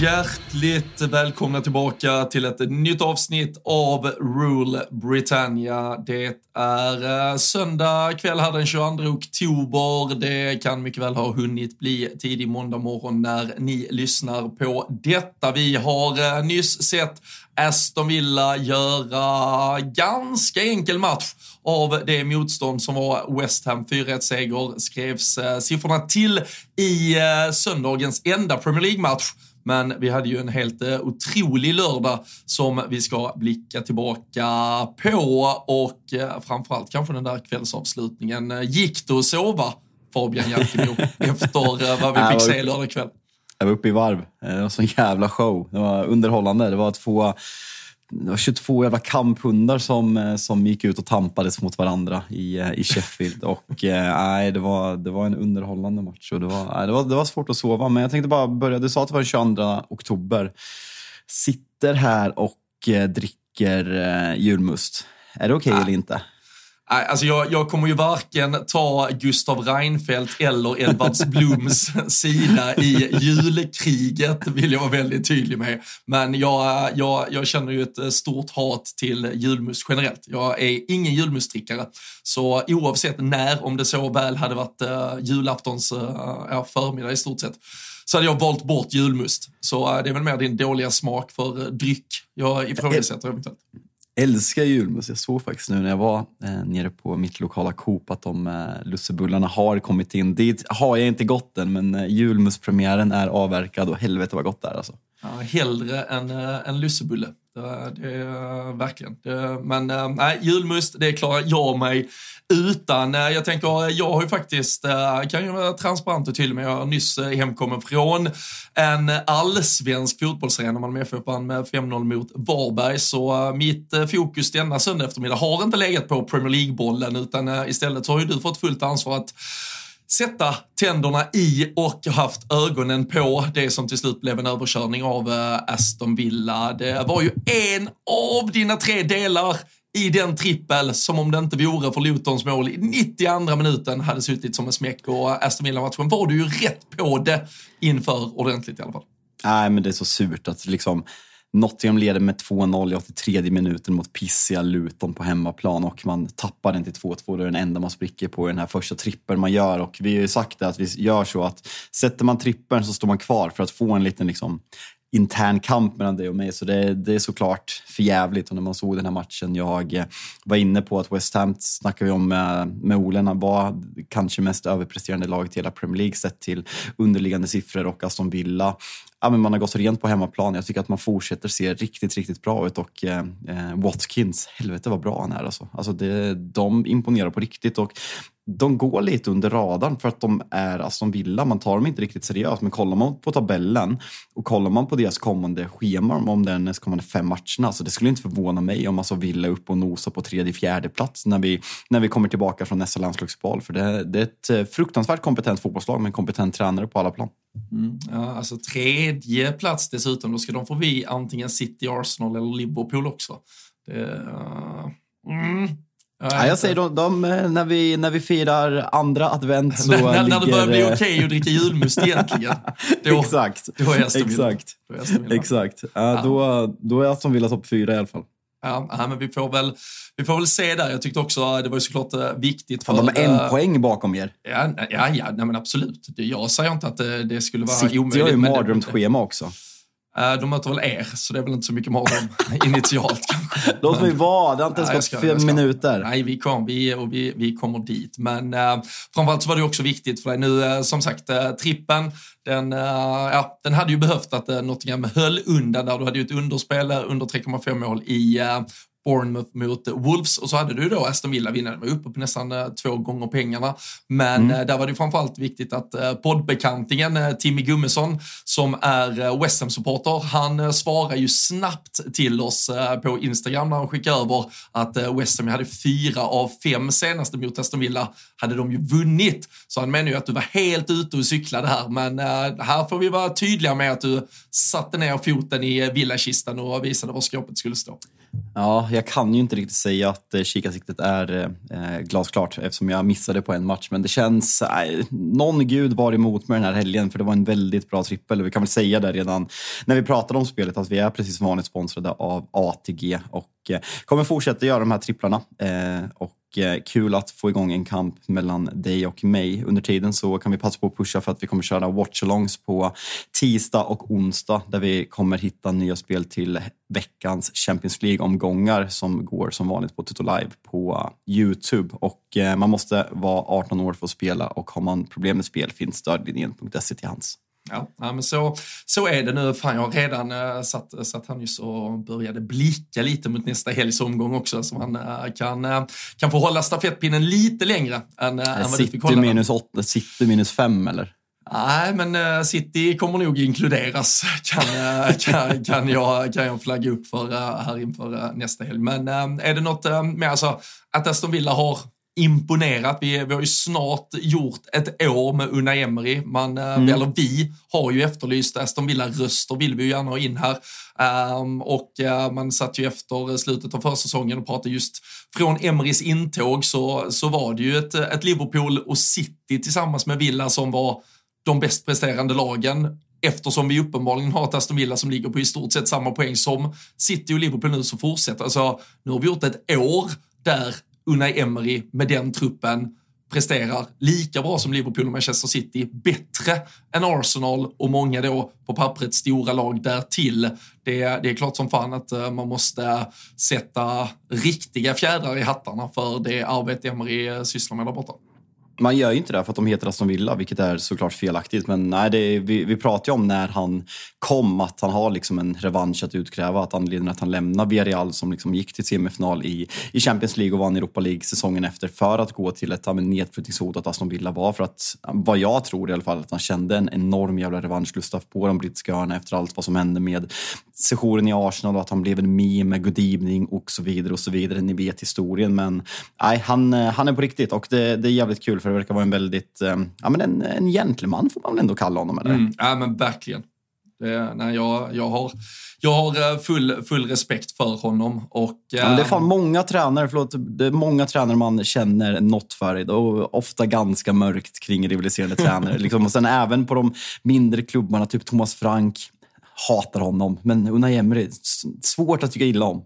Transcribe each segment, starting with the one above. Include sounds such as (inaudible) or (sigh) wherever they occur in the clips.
Hjärtligt välkomna tillbaka till ett nytt avsnitt av Rule Britannia. Det är eh, söndag kväll här den 22 oktober. Det kan mycket väl ha hunnit bli tidig måndag morgon när ni lyssnar på detta. Vi har eh, nyss sett Aston Villa göra ganska enkel match av det motstånd som var West Ham 4-1-seger skrevs eh, siffrorna till i söndagens enda Premier League-match. Men vi hade ju en helt eh, otrolig lördag som vi ska blicka tillbaka på och eh, framförallt kanske den där kvällsavslutningen. Eh, Gick det att sova Fabian Jalkemo (laughs) efter vad vi fick se lördag kväll? Jag var uppe i varv. Det var sån jävla show. Det var underhållande. Det var två 22 jävla kamphundar som, eh, som gick ut och tampades mot varandra i, eh, i Sheffield. Och, eh, det, var, det var en underhållande match. Och det, var, nej, det, var, det var svårt att sova, men jag tänkte bara börja. Du sa att det var den 22 oktober. Sitter här och eh, dricker eh, julmust. Är det okej eller inte? Alltså jag, jag kommer ju varken ta Gustav Reinfeldt eller Edvards Bloms (laughs) sida i julkriget, vill jag vara väldigt tydlig med. Men jag, jag, jag känner ju ett stort hat till julmust generellt. Jag är ingen julmustdrickare. Så oavsett när, om det så väl hade varit uh, julaftons uh, förmiddag i stort sett, så hade jag valt bort julmust. Så uh, det är väl mer din dåliga smak för dryck jag ifrågasätter eventuellt älskar julmust. Jag såg faktiskt nu när jag var eh, nere på mitt lokala Coop att de eh, lussebullarna har kommit in. Dit har jag inte gått än, men eh, julmustpremiären är avverkad och helvete vad gott det är alltså. Ja, hellre än eh, en lussebulle. Det, är verkligen. Det, men eh, nej, julmust, det klarar jag mig utan. Eh, jag tänker, eh, jag har ju faktiskt, kan ju vara transparent och tydlig med, jag har nyss hemkommen från en allsvensk fotbollsarena, Malmö FF FF med 5-0 mot Varberg. Så mitt fokus denna söndag eftermiddag har inte legat på Premier League-bollen, utan istället så har ju du fått fullt ansvar att sätta tänderna i och haft ögonen på det som till slut blev en överkörning av eh, Aston Villa. Det var ju en av dina tre delar i den trippel som om det inte vore för Lutons mål i 92 minuten hade suttit som en smäck och eh, Aston Villa-matchen var du ju rätt på det inför ordentligt i alla fall. Nej, men det är så surt att liksom Nottingham leder med 2-0 i 83 minuten mot pissiga Luton på hemmaplan och man tappar den till 2-2. Det är den enda man spricker på i den här första trippeln man gör. Och vi har ju sagt det att vi gör så att sätter man trippeln så står man kvar för att få en liten liksom, intern kamp mellan dig och mig. Så det, det är såklart förjävligt. Och när man såg den här matchen, jag eh, var inne på att West Ham, snackar vi om eh, med, med Olen, var kanske mest överpresterande laget i hela Premier League sett till underliggande siffror och Aston Villa. Ja, men man har gått rent på hemmaplan. Jag tycker att man fortsätter se riktigt, riktigt bra ut och eh, eh, Watkins, helvete vad bra han är alltså. alltså det, de imponerar på riktigt och de går lite under radarn för att de är alltså, Aston Villa. Man tar dem inte riktigt seriöst. Men kollar man på tabellen och kollar man på deras kommande schema om den kommande fem matcherna. Så det skulle inte förvåna mig om alltså Villa är uppe och nosar på tredje, fjärde plats när vi, när vi kommer tillbaka från nästa landslagsuppehåll. För det, det, är ett eh, fruktansvärt kompetent fotbollslag med en kompetent tränare på alla plan. Mm, ja, alltså tredje plats dessutom, då ska de få vi antingen City, Arsenal eller Liverpool också. Det, uh, mm. Ja, jag säger de, de, när, vi, när vi firar andra advent så (laughs) när, ligger... när det börjar bli okej okay att dricka julmust egentligen. (laughs) Då, exakt. Då är Aston Villa. Exakt. Då är Aston Villa. Ja, ja. Då, då är Aston Villa topp fyra i alla fall. Ja, men vi får, väl, vi får väl se där. Jag tyckte också det var såklart eh, viktigt. För, de har en uh, poäng bakom er. Ja, ja, ja nej, men absolut. Jag säger inte att det, det skulle vara City omöjligt. City har ju mardrömsschema också. Eh, de möter väl er, så det är väl inte så mycket mardröm (laughs) initialt kanske. Låt mig vara, det har inte ens gått fem minuter. Nej, vi, kom, vi, och vi, vi kommer dit. Men äh, framförallt så var det också viktigt för dig nu, äh, som sagt, äh, trippen, den, äh, ja, den hade ju behövt att äh, Nottingham höll undan där. Du hade ju ett underspel under 3,5 mål i äh, Bournemouth mot Wolves och så hade du då Aston Villa vinnare, var uppe på nästan eh, två gånger pengarna. Men mm. Eh, där var det framförallt viktigt att eh, poddbekantingen Timmy Gummesson som är West Ham-supporter, han svarar ju snabbt till oss på Instagram när han skickar över att West Ham hade fyra av fem senaste mot Aston Villa hade de ju vunnit. Så han menar ju att du var helt ute och cyklade här, men här får vi vara tydliga med att du satte ner foten i villakistan och visade var skåpet skulle stå. Ja, jag kan ju inte riktigt säga att eh, kikarsiktet är eh, glasklart eftersom jag missade på en match. Men det känns, eh, någon gud var emot mig den här helgen för det var en väldigt bra trippel. Vi kan väl säga det redan när vi pratade om spelet att vi är precis som vanligt sponsrade av ATG och eh, kommer fortsätta göra de här tripplarna. Eh, och Eh, kul att få igång en kamp mellan dig och mig. Under tiden så kan vi passa på att pusha för att vi kommer köra watchalongs på tisdag och onsdag där vi kommer hitta nya spel till veckans Champions League-omgångar som går som vanligt på Tuto Live på Youtube. Och eh, man måste vara 18 år för att spela och har man problem med spel finns stödlinjen.se till hands. Ja, men så, så är det nu. Fan, jag har redan äh, satt, satt han just och började blicka lite mot nästa helgs omgång också så han äh, kan, äh, kan få hålla stafettpinnen lite längre än, äh, än vad du fick hålla minus åtta, City minus fem eller? Nej, men City kommer nog inkluderas (laughs) kan, kan, kan, jag, kan jag flagga upp för här inför nästa helg. Men är det något mer, alltså att Aston Villa har imponerat. Vi, vi har ju snart gjort ett år med Unai Emery. Man, eh, mm. eller vi har ju efterlyst Aston Villa-röster, vill vi ju gärna ha in här. Um, och uh, man satt ju efter slutet av försäsongen och pratade just från Emerys intåg så, så var det ju ett, ett Liverpool och City tillsammans med Villa som var de bäst presterande lagen eftersom vi uppenbarligen har ett Aston Villa som ligger på i stort sett samma poäng som City och Liverpool nu så fortsätter. Alltså, nu har vi gjort ett år där Unai Emery med den truppen presterar lika bra som Liverpool och Manchester City, bättre än Arsenal och många då på pappret stora lag därtill. Det, det är klart som fan att eh, man måste sätta riktiga fjädrar i hattarna för det arbete Emery eh, sysslar med där borta. Man gör ju inte det för att de heter Aston Villa, vilket är såklart felaktigt. Men nej, är, vi, vi pratar ju om när han kom, att han har liksom en revansch att utkräva. Att anledningen att han lämnar Villarreal som liksom gick till semifinal i, i Champions League och vann Europa League säsongen efter för att gå till ett nedflyttningshotat Aston Villa var för att, vad jag tror i alla fall, att han kände en enorm jävla revanschlusta på de brittiska öarna efter allt vad som hände med sessionen i Arsenal och att han blev en meme med good evening och så vidare och så vidare. Ni vet historien, men nej, han, eh, han är på riktigt och det, det är jävligt kul för det verkar vara en väldigt, eh, ja men en, en gentleman får man väl ändå kalla honom eller? Mm, ja men verkligen. Det, nej, jag, jag, har, jag har eh, full, full respekt för honom. Och, ja, det är fan många tränare, förlåt, det är många tränare man känner något för. Och ofta ganska mörkt kring rivaliserande tränare. (laughs) Liksom, och sen även på de mindre klubbarna, typ Thomas Frank, hatar honom. Men Unai Emery, svårt att tycka illa om.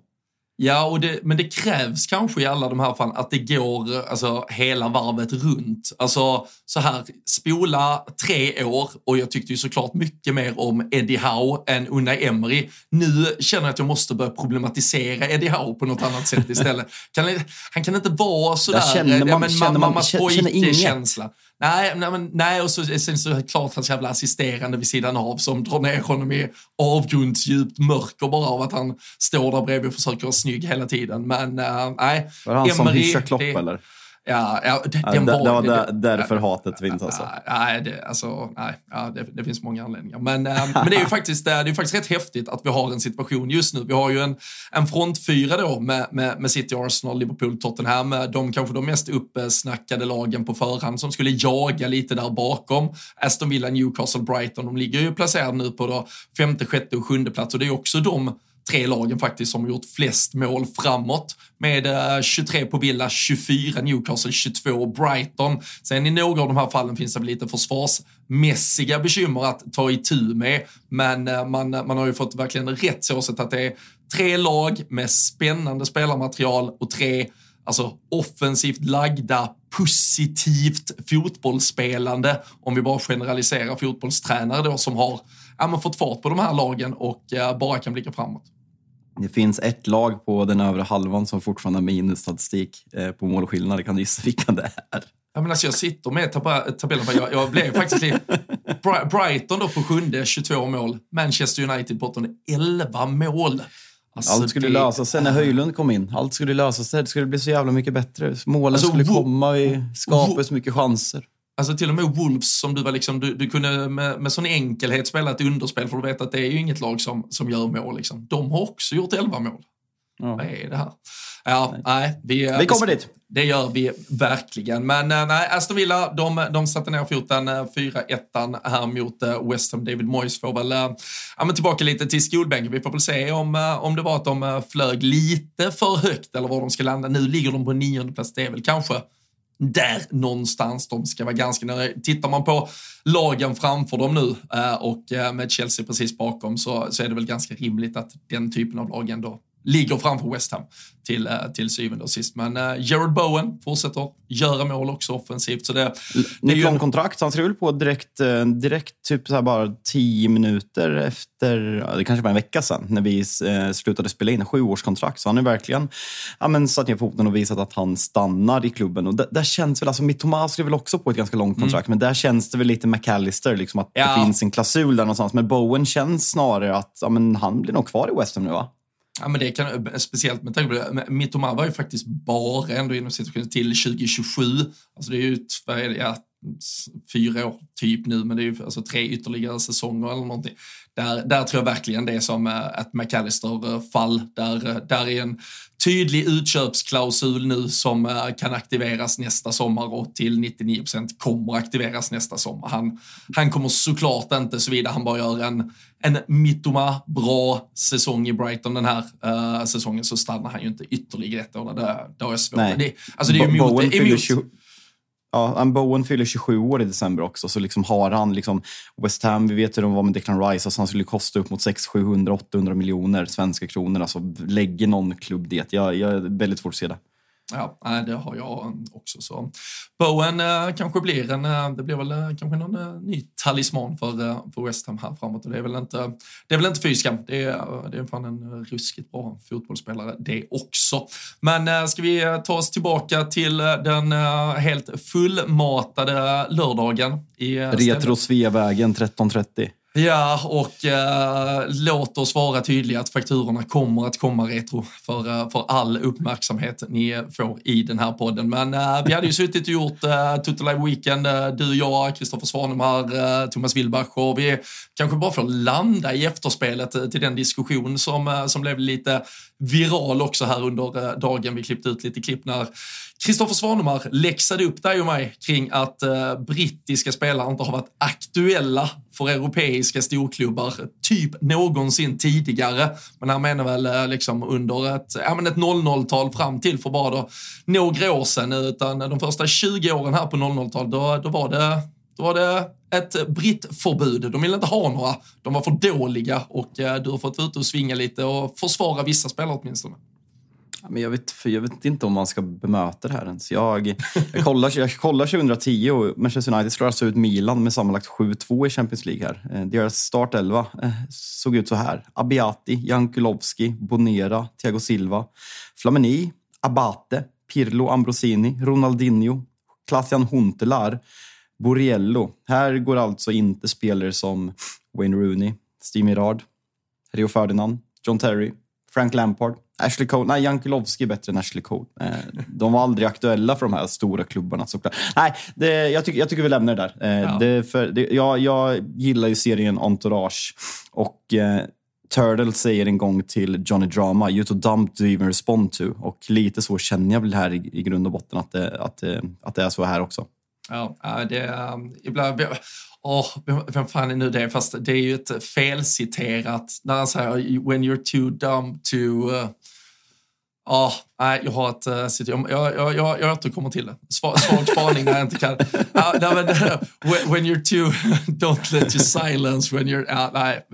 Ja, och det, men det krävs kanske i alla de här fallen att det går alltså, hela varvet runt. Alltså så här, spola tre år och jag tyckte ju såklart mycket mer om Eddie Howe än Unai Emery. Nu känner jag att jag måste börja problematisera Eddie Howe på något annat sätt istället. Kan, han kan inte vara sådär... känner man, ja, men, känner man, man känner inget. Känsla. Nej, nej, men, nej, och så sen så klart hans jävla assisterande vid sidan av som drar ner honom i avgrundsdjupt mörker bara av att han står där bredvid och försöker vara snygg hela tiden. Men uh, nej. Var det han Emery, som hyschade Klopp det, eller? Ja, ja den, ja, den var, det var där, därför hatet finns alltså. Nej, det, alltså, nej ja, det, det finns många anledningar. Men, äh, men det är ju (laughs) faktiskt, det är faktiskt rätt häftigt att vi har en situation just nu. Vi har ju en, en frontfyra då med, med, med City, Arsenal, Liverpool, Tottenham. De kanske de mest uppsnackade lagen på förhand som skulle jaga lite där bakom. Aston Villa, Newcastle, Brighton. De ligger ju placerade nu på då femte, sjätte och sjunde plats och det är också de tre lagen faktiskt som har gjort flest mål framåt med eh, 23 på Villa, 24 Newcastle, 22 Brighton. Sen i några av de här fallen finns det väl lite försvarsmässiga bekymmer att ta itu med, men eh, man, man har ju fått verkligen rätt så sett att det är tre lag med spännande spelarmaterial och tre alltså offensivt lagda, positivt fotbollsspelande, om vi bara generaliserar fotbollstränare då som har ja, fått fart på de här lagen och uh, bara kan blicka framåt. Det finns ett lag på den övre halvan som fortfarande har minusstatistik eh, på målskillnad. Kan du gissa vilka det är? Ja, men alltså jag sitter med tab tabellen. Jag, jag blev faktiskt lite... Brighton då på sjunde, 22 mål. Manchester United på åttonde, 11 mål. Alltså Allt skulle det... lösa sig när Höjlund kom in. Allt skulle lösa sig. Det skulle bli så jävla mycket bättre. Målen alltså, skulle komma, vi skapade så mycket chanser. Alltså till och med Wolves som du var liksom, du, du kunde med, med sån enkelhet spela ett underspel för du vet att det är ju inget lag som, som gör mål liksom. De har också gjort 11 mål. Ja. Vad är det här? Ja, nej. nej vi, vi kommer dit. Det gör vi verkligen. Men eh, nej, Aston Villa, de, de satte ner foten 4-1 eh, här mot eh, West Ham. David Moyes får väl ja, men tillbaka lite till skolbänken. Vi får väl se om, om det var att de flög lite för högt eller var de ska landa. Nu ligger de på nionde plats. Det är väl kanske där någonstans de ska vara ganska nöjda. Tittar man på lagen framför dem nu eh, och eh, med Chelsea precis bakom så, så är det väl ganska rimligt att den typen av lag ändå ligger framför West Ham till, eh, till syvende och sist. Men uh, Jared Bowen fortsätter göra mål också offensivt. Så det, det Nytt kontrakt. Han skrev väl på direkt, eh, direkt typ så här bara tio minuter efter, det kanske var en vecka sedan, när vi slutade spela in. Sjuårskontrakt. Så han är verkligen ja, men, satt ner foten och visat att han stannar i klubben. Och där, känns väl, alltså Mittoma skrev väl också på ett ganska långt kontrakt, mm. men där känns det väl lite McAllister, liksom att ja. det finns en klausul där någonstans. Men Bowen känns snarare att ja, men, han blir nog kvar i West Ham nu va? Ja, men det kan, speciellt med tanke på det. Mitoma var ju faktiskt bara ändå inom situationen till 2027. Alltså det är ju ja, fyra år typ nu, men det är ju alltså tre ytterligare säsonger eller någonting. Där, där tror jag verkligen det är som eh, ett McAllister-fall. Eh, där, eh, där är en tydlig utköpsklausul nu som kan aktiveras nästa sommar och till 99% kommer aktiveras nästa sommar. Han, han kommer såklart inte, såvida han bara gör en, en Mittoma bra säsong i Brighton den här uh, säsongen, så stannar han ju inte ytterligare ett år. Det, det har jag svårt med. Det, alltså det är emot, emot, Ja, Bowen fyller 27 år i december också, så liksom har han liksom West Ham, vi vet hur de var med Declan Rice, alltså han skulle kosta upp mot 600, 700, 800 miljoner svenska kronor. Alltså lägger någon klubb det? Jag, jag är väldigt svårt att se det. Ja, det har jag också. Så. Bowen äh, kanske blir en, äh, det blir väl äh, kanske någon ny talisman för, för West Ham här framåt. Och det är väl inte, det är väl inte fyskam. Det är, det är fan en ruskigt bra fotbollsspelare det också. Men ska vi ta oss tillbaka till den helt fullmatade lördagen? I, Retro Sveavägen 1330. Ja, och eh, låt oss vara tydliga att fakturorna kommer att komma retro för, eh, för all uppmärksamhet ni får i den här podden. Men eh, vi hade ju suttit och gjort eh, Total Live Weekend, eh, du, jag, Kristoffer Svanemar, eh, Thomas Wilbach och vi kanske bara får landa i efterspelet eh, till den diskussion som, eh, som blev lite viral också här under dagen. Vi klippte ut lite klipp när Kristoffer Svanemar läxade upp dig och mig kring att brittiska spelare inte har varit aktuella för europeiska storklubbar typ någonsin tidigare. Men han menar väl eh, liksom under ett, ja, ett 00-tal fram till för bara då, några år sedan. Utan de första 20 åren här på 00-talet, då, då, var det, då var det ett brittförbud. De ville inte ha några. De var för dåliga och eh, du har fått ut och svinga lite och försvara vissa spelare åtminstone. Men jag, vet, jag vet inte om man ska bemöta det här ens. Jag, jag, kollar, jag kollar 2010 och Manchester United slår alltså ut Milan med sammanlagt 7-2 i Champions League. här. Eh, deras startelva eh, såg ut så här. Abiati, Jankulovski, Bonera, Thiago Silva, Flamini, Abate, Pirlo, Ambrosini, Ronaldinho, Klassian Huntelaar, Borriello. Här går alltså inte spelare som Wayne Rooney, Steve Mirard, Rio Ferdinand, John Terry, Frank Lampard. Ashley Cole, nej Jankulovski är bättre än Ashley Cole. Eh, de var aldrig aktuella för de här stora klubbarna såklart. Nej, det, jag, tycker, jag tycker vi lämnar det där. Eh, ja. det för, det, jag, jag gillar ju serien Entourage och eh, Turtle säger en gång till Johnny Drama, you're too dumb to even respond to. Och lite så känner jag väl här i, i grund och botten att det, att, att det är så här också. Ja, äh, det är ibland... Oh, vem fan är nu det? Fast det är ju ett felciterat när han säger when you're too dumb to... Uh, Ja, nej, jag har ett uh, jag, jag, jag, jag återkommer till det. Svag, spaning när jag inte kan. Ja, nej, men, (laughs) when you're too, (laughs) don't let you silence when you're... Ja, nej,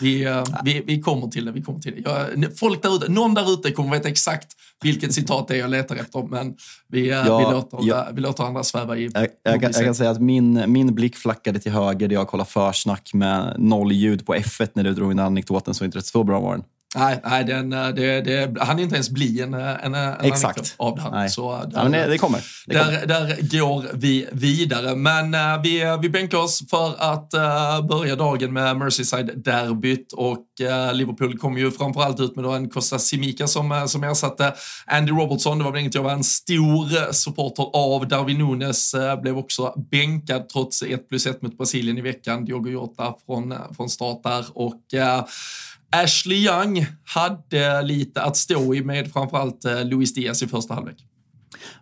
vi, uh, vi, vi kommer till det. Vi kommer till det. Jag, folk där ute, någon där ute kommer veta exakt vilket citat det är jag letar efter, men vi, uh, ja, vi, låter, ja. vi låter andra sväva i... Jag, jag, kan, jag kan säga att min, min blick flackade till höger där jag kollade försnack med noll ljud på F1 när du drog in anekdoten, så inte rätt så bra var den. Nej, nej den, eh, det, det, han inte ens bli en, eh, en, en Exakt. av det här. Så där, ja, det, det, kommer. Det där, kommer. där går vi vidare. Men uh, vi, vi bänkar oss för att uh, börja dagen med Merseyside-derbyt och uh, Liverpool kom ju framförallt ut med då en Costa Simica som, som ersatte Andy Robertson. Det var väl inget jag var en stor supporter av. Darwin Nunes blev också bänkad trots 1 plus 1 mot Brasilien i veckan. Diogo Jota från, från start där och Ashley Young hade lite att stå i med framförallt eh, Luis Diaz i första halvlek.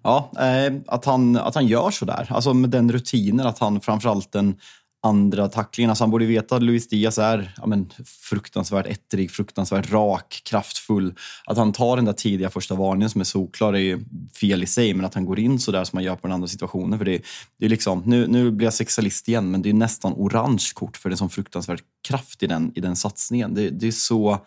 Ja, eh, att, han, att han gör sådär. Alltså med den rutinen att han framförallt den andra tacklingen. Alltså han borde veta att Luis Diaz är ja, men, fruktansvärt ettrig, fruktansvärt rak, kraftfull. Att han tar den där tidiga första varningen som är solklar är ju fel i sig, men att han går in så där som han gör på den andra situationen. För det, det är liksom, nu, nu blir jag sexualist igen, men det är nästan orange kort för det är sån fruktansvärt kraft i den, i den satsningen. Det, det är så...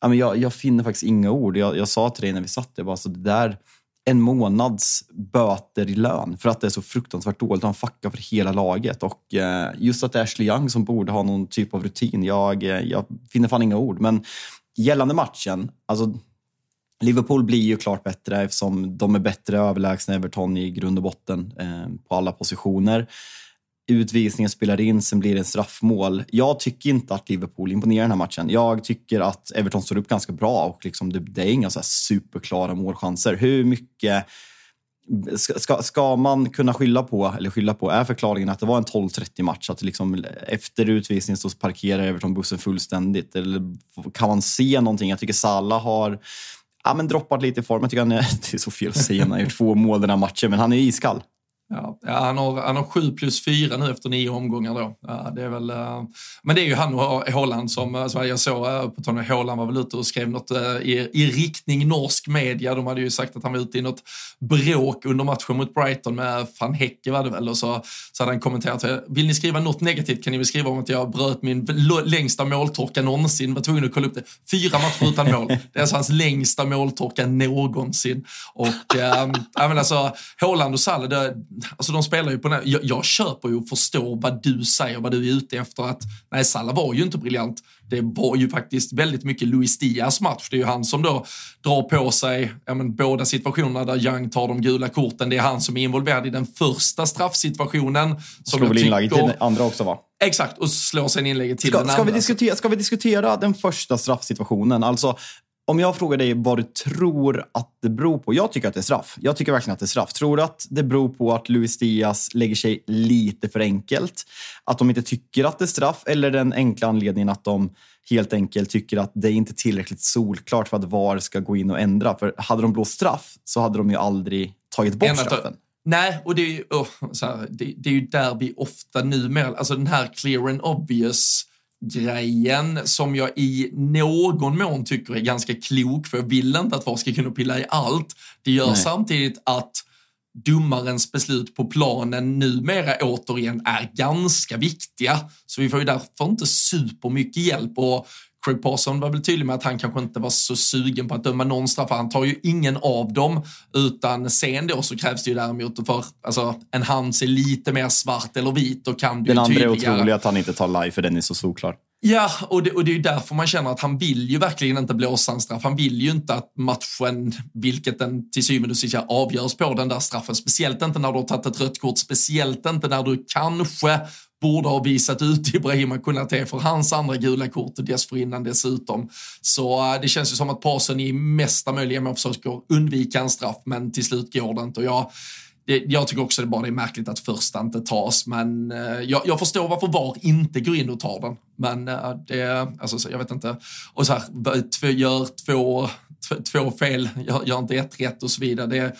Ja, men jag, jag finner faktiskt inga ord. Jag, jag sa till dig när vi satt där, bara, så det där en månads böter i lön för att det är så fruktansvärt dåligt. Han fuckar för hela laget. Och eh, just att det är Ashley Young som borde ha någon typ av rutin. Jag, eh, jag finner fan inga ord. Men gällande matchen, alltså Liverpool blir ju klart bättre eftersom de är bättre överlägsna Everton i grund och botten eh, på alla positioner utvisningen spelar in, sen blir det en straffmål. Jag tycker inte att Liverpool imponerar den här matchen. Jag tycker att Everton står upp ganska bra och liksom det, det är inga så superklara målchanser. Hur mycket Ska, ska, ska, man kunna skylla på, eller skylla på, är förklaringen att det var en 12-30 match? Att liksom, efter utvisningen så parkerar Everton bussen fullständigt? Eller kan man se någonting? Jag tycker Salah har ja, men droppat lite i form. Jag tycker han är, (laughs) det är så fel att säga när han gör två mål den här matchen, men han är iskall. Ja, han, har, han har sju plus fyra nu efter nio omgångar då. Ja, det är väl, eh, men det är ju han och Haaland som, eh, som jag såg, eh, på tal om Haaland var väl ute och skrev något i, i riktning norsk media. De hade ju sagt att han var ute i något bråk under matchen mot Brighton med van Hecke var det väl och så, så hade han kommenterat, vill ni skriva något negativt kan ni väl skriva om att jag bröt min längsta måltorka någonsin, var tvungen att kolla upp det. Fyra matcher utan mål. Det är alltså hans längsta måltorka någonsin. Och äh, men alltså, Håland och Salle. det, alltså de spelar ju på den jag, jag köper ju och förstår vad du säger, vad du är ute efter. Att, nej, Salah var ju inte briljant. Det var ju faktiskt väldigt mycket Luis Diaz match. Det är ju han som då drar på sig ja, men, båda situationerna där Young tar de gula korten. Det är han som är involverad i den första straffsituationen. Som slår väl inlägget till den andra också va? Exakt, och slår sen inlägget till ska, den ska andra. Vi diskutera, ska vi diskutera den första straffsituationen? Alltså, om jag frågar dig vad du tror att det beror på. Jag tycker att det är straff. Jag tycker verkligen att det är straff. Tror du att det beror på att Luis Diaz lägger sig lite för enkelt? Att de inte tycker att det är straff? Eller den enkla anledningen att de helt enkelt tycker att det är inte tillräckligt solklart för att VAR ska gå in och ändra? För hade de blåst straff så hade de ju aldrig tagit bort straffen. Nej, och det är, ju, oh, här, det, det, är ju där vi ofta numera, alltså den här clear and obvious grejen som jag i någon mån tycker är ganska klok, för jag vill inte att VAR ska kunna pilla i allt. Det gör Nej. samtidigt att domarens beslut på planen numera återigen är ganska viktiga. Så vi får ju därför inte supermycket hjälp och Craig Parson var väl tydlig med att han kanske inte var så sugen på att döma någon straff. Han tar ju ingen av dem, utan sen då så krävs det ju däremot för alltså, en hand ser lite mer svart eller vit och kan du Den andra tydligare... är otrolig att han inte tar live för den är så solklar. Ja, och det, och det är ju därför man känner att han vill ju verkligen inte blåsa en straff. Han vill ju inte att matchen, vilket den till syvende och sist avgörs på den där straffen. Speciellt inte när du har tagit ett rött kort, speciellt inte när du kanske borde ha visat ut Ibrahima Konate för hans andra gula kort dessförinnan dessutom. Så eh, det känns ju som att Parsen i mesta möjliga mån försöker undvika en straff, men till slut går det inte. Och jag, jag tycker också det bara är märkligt att första inte tas, men eh, jag, jag, förstår varför VAR inte går in och tar den. Men eh, det, alltså, jag vet inte. Och så här, gör två, två fel, gör, gör inte ett rätt och så vidare. Det,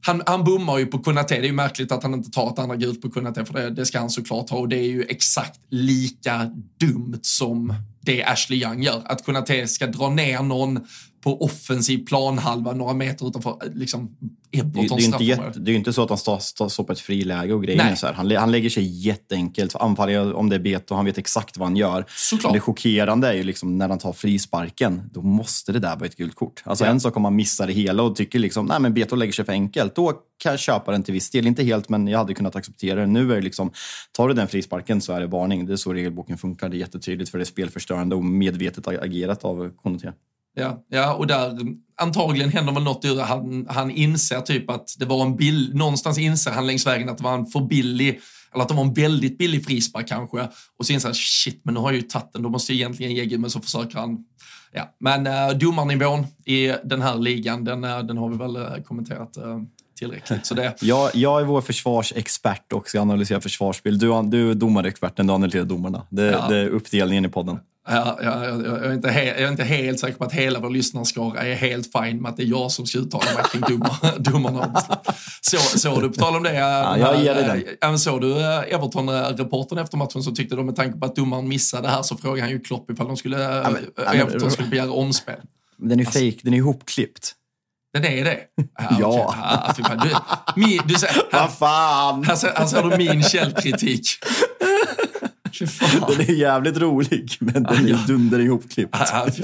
han, han bommar ju på Kunate. Det är ju märkligt att han inte tar ett andra gult på Kunate, för det, det ska han såklart ha. Och det är ju exakt lika dumt som det Ashley Young gör. Att Kunate ska dra ner någon på offensiv planhalva några meter utanför liksom, det, det, är inte det är inte så att han står, står på ett friläge och grejer. Så här. Han, han lägger sig jätteenkelt. Anfaller om det är Beto, han vet exakt vad han gör. Såklart. det chockerande är ju liksom när han tar frisparken, då måste det där vara ett gult kort. Alltså ja. en sak om man missar det hela och tycker liksom, nej men Beto lägger sig för enkelt. Då kan jag köpa den till viss del. Inte helt, men jag hade kunnat acceptera det. Nu är det liksom, tar du den frisparken så är det varning. Det är så regelboken funkar. Det är jättetydligt för det är spelförstörande och medvetet agerat av Konoté. Ja, ja, och där antagligen händer väl något ur han, han inser typ att det var en bild, någonstans inser han längs vägen att det var en för billig, eller att det var en väldigt billig frispark kanske. Och så inser han, shit, men nu har jag ju tagit den, då måste jag egentligen ge men så försöker han. Ja, men äh, domarnivån i den här ligan, den, äh, den har vi väl äh, kommenterat äh, tillräckligt. Så det... (laughs) jag, jag är vår försvarsexpert och ska analysera försvarsspel. Du, du är domarexperten, du analyserar domarna. Det, ja. det är uppdelningen i podden. Ja, ja, jag, jag, är inte jag är inte helt säker på att hela vår lyssnarskara är helt fin med att det är jag som ska uttala mig kring domar, (laughs) domarna. Så, såg du, på tal om det, ja, jag ger dig den. Såg du Everton-reportern efter matchen så tyckte de med tanke på att domaren missade här så frågade han ju Klopp ifall de skulle, ja, men, Everton men, skulle begära omspel. Den är alltså, fake, den är ihopklippt. Den är det? Ja. (laughs) ja. Okay. Du, min, du, här, Vad fan! Här, här, här ser du min källkritik. (laughs) Den är jävligt rolig, men den är dunder ihopklippt. Alltså,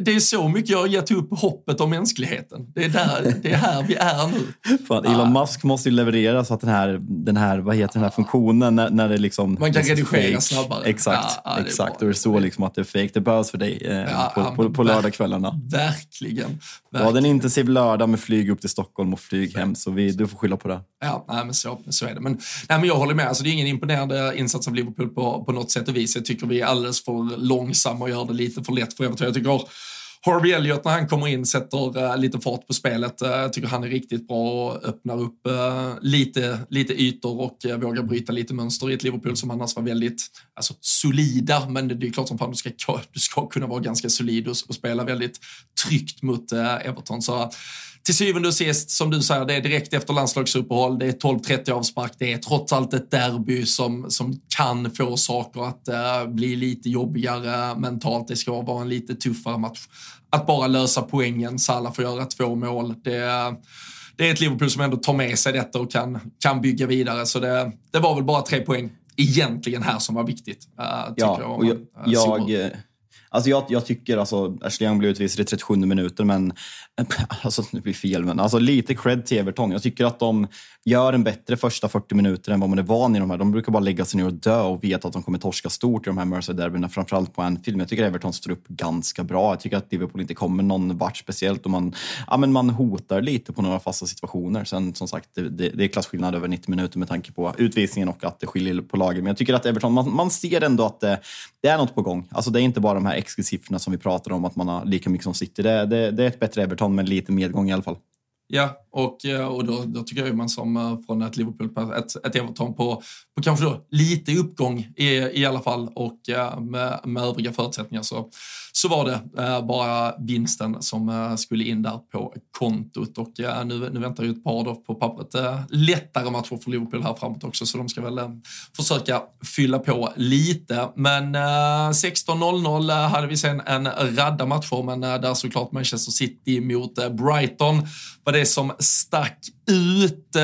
det, är så mycket jag har gett upp hoppet om mänskligheten. Det är, där, det är här vi är nu. Fan, Elon Musk måste ju leverera så att den här, den här, vad heter den här funktionen när, när det liksom... Man kan redigera snabbare. Exakt, ja, exakt. Och det står liksom att det är fake. Det behövs för dig eh, ja, på, på, på lördagskvällarna. Verkligen. verkligen. Du hade en intensiv lördag med flyg upp till Stockholm och flyg hem, så vi, du får skylla på det. Ja, nej, men så, så är det. Men, nej, men jag håller med. Alltså, det är ingen imponerande insats av Liverpool på, på något sätt och vis. Jag tycker vi är alldeles för långsamma och gör det lite för lätt för Everton. Jag tycker Harvey Elliott när han kommer in sätter uh, lite fart på spelet. Uh, jag tycker han är riktigt bra och öppnar upp uh, lite, lite ytor och vågar bryta lite mönster i ett Liverpool som annars var väldigt alltså, solida. Men det, det är klart som fan du ska, du ska kunna vara ganska solid och, och spela väldigt tryggt mot Everton. Så till syvende och sist, som du säger, det är direkt efter landslagsuppehåll, det är 12.30 avspark, det är trots allt ett derby som, som kan få saker att uh, bli lite jobbigare mentalt. Det ska vara en lite tuffare match. Att bara lösa poängen, Salah får göra två mål. Det, det är ett Liverpool som ändå tar med sig detta och kan, kan bygga vidare. Så det, det var väl bara tre poäng egentligen här som var viktigt. Uh, ja, jag, och jag, jag Alltså jag, jag tycker alltså, Ashley Young blev utvisad i 37 minuter, men (laughs) alltså, nu blir fel, men alltså lite cred till Everton. Jag tycker att de gör en bättre första 40 minuter än vad man är van i de här. De brukar bara lägga sig ner och dö och veta att de kommer torska stort i de här Merseyside-derbyna, framförallt på Anfield. Men jag tycker att Everton står upp ganska bra. Jag tycker att Liverpool inte kommer någon vart speciellt och man, ja, men man hotar lite på några fasta situationer. Sen som sagt, det, det, det är klasskillnad över 90 minuter med tanke på utvisningen och att det skiljer på lagen. Men jag tycker att Everton, man, man ser ändå att det, det, är något på gång. Alltså det är inte bara de här XG-siffrorna som vi pratar om, att man har lika mycket som City. Det, det, det är ett bättre Everton med lite medgång i alla fall. Ja, och, eh, och då, då tycker jag man som eh, från ett Liverpool, ett, ett Everton på, på kanske då lite uppgång i, i alla fall och eh, med, med övriga förutsättningar så, så var det eh, bara vinsten som eh, skulle in där på kontot och eh, nu, nu väntar ju ett par då på pappret eh, lättare matcher för Liverpool här framåt också så de ska väl eh, försöka fylla på lite. Men eh, 16.00 hade vi sen en radda matcher men där såklart Manchester City mot Brighton var det som stack ut.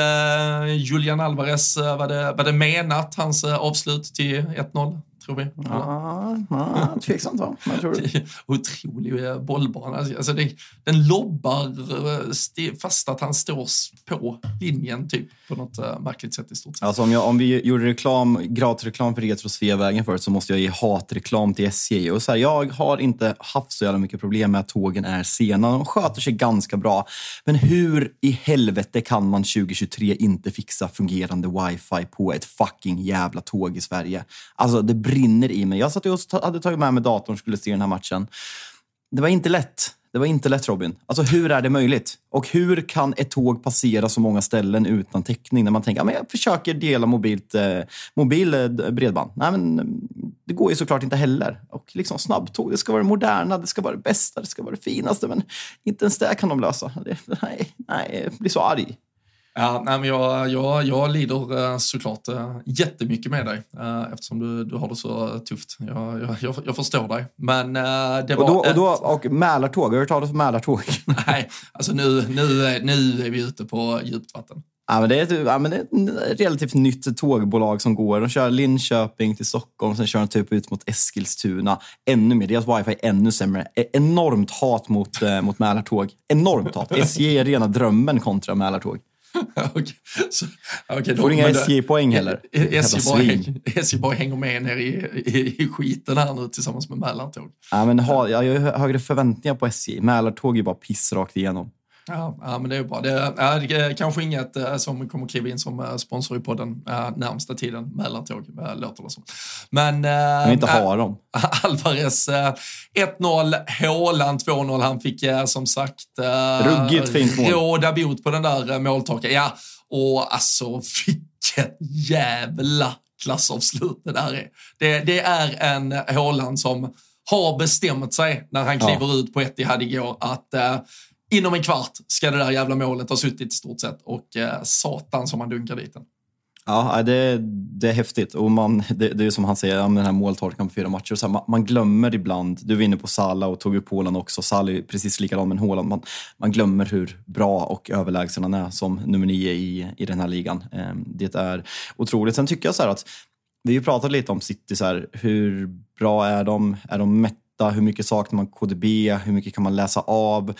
Julian Alvarez, var det, var det menat, hans avslut till 1-0? tror vi. Ja, ja, tveksamt va? Vad tror du? Otrolig eh, bollbana. Alltså, den, den lobbar eh, fast att han står på linjen typ på något eh, märkligt sätt i stort sett. Alltså om, jag, om vi gjorde reklam, gratisreklam för Retro Sveavägen förut så måste jag ge hatreklam till SJ. Och så här, jag har inte haft så jävla mycket problem med att tågen är sena. De sköter sig ganska bra. Men hur i helvete kan man 2023 inte fixa fungerande wifi på ett fucking jävla tåg i Sverige? Alltså det brinner i mig. Jag satt och hade tagit med mig datorn och skulle se den här matchen. Det var inte lätt. Det var inte lätt Robin. Alltså hur är det möjligt? Och hur kan ett tåg passera så många ställen utan täckning när man tänker att jag försöker dela mobilt, eh, mobil eh, bredband? Nej, men mm, det går ju såklart inte heller. Och liksom snabbtåg, det ska vara det moderna, det ska vara det bästa, det ska vara det finaste. Men inte ens det kan de lösa. Det, nej, nej, jag blir så arg. Ja, nej, men jag, jag, jag lider eh, såklart äh, jättemycket med dig äh, eftersom du, du har det så tufft. Jag, jag, jag förstår dig. Men det var och, då, och, då, och Mälartåg, har du hört talas om Mälartåg? (laughs) nej, alltså nu, nu, nu är vi ute på djupt vatten. Ja, men det, är ett, ja, men det är ett relativt nytt tågbolag som går. De kör Linköping till Stockholm, sen kör de typ ut mot Eskilstuna. Ännu mer. Deras wifi är ännu sämre. E- enormt hat mot, eh, mot Mälartåg. Enormt hat. SJ är rena drömmen kontra Mälartåg. (laughs) Så, okay, Får inga SJ-poäng heller. SJ bara, hänger med ner i, i, i skiten här nu tillsammans med Mälartåg. Ja, men ha, jag har högre förväntningar på SJ. Mälartåg är bara piss rakt igenom. Ja, ja, men det är bra. Det är, det är kanske inget äh, som kommer kliva in som äh, sponsor i podden äh, närmsta tiden, Mälartåg, äh, låter det som. Men... Äh, inte ha dem. (laughs) Alvarez äh, 1-0, Håland 2-0. Han fick äh, som sagt äh, Ruggigt fint mål. råda bot på den där äh, måltorken. Ja, och alltså vilket jävla klassavslut det där är. Det, det är en Håland som har bestämt sig när han kliver ja. ut på Etihad igår att äh, inom en kvart ska det där jävla målet ha suttit i stort sett och eh, satan som man dunkar dit den. Ja, det, det är häftigt. Och man, det, det är som han säger, den här måltorkan på fyra matcher. Så här, man, man, glömmer ibland, du var inne på Sala och tog upp Håland också. Sala är precis likadan med Håland. Man, man glömmer hur bra och överlägsen han är som nummer nio i, i den här ligan. Ehm, det är otroligt. Sen tycker jag så här att, vi har pratat lite om City, så här, hur bra är de? Är de mätta? Hur mycket saknar man KDB? Hur mycket kan man läsa av?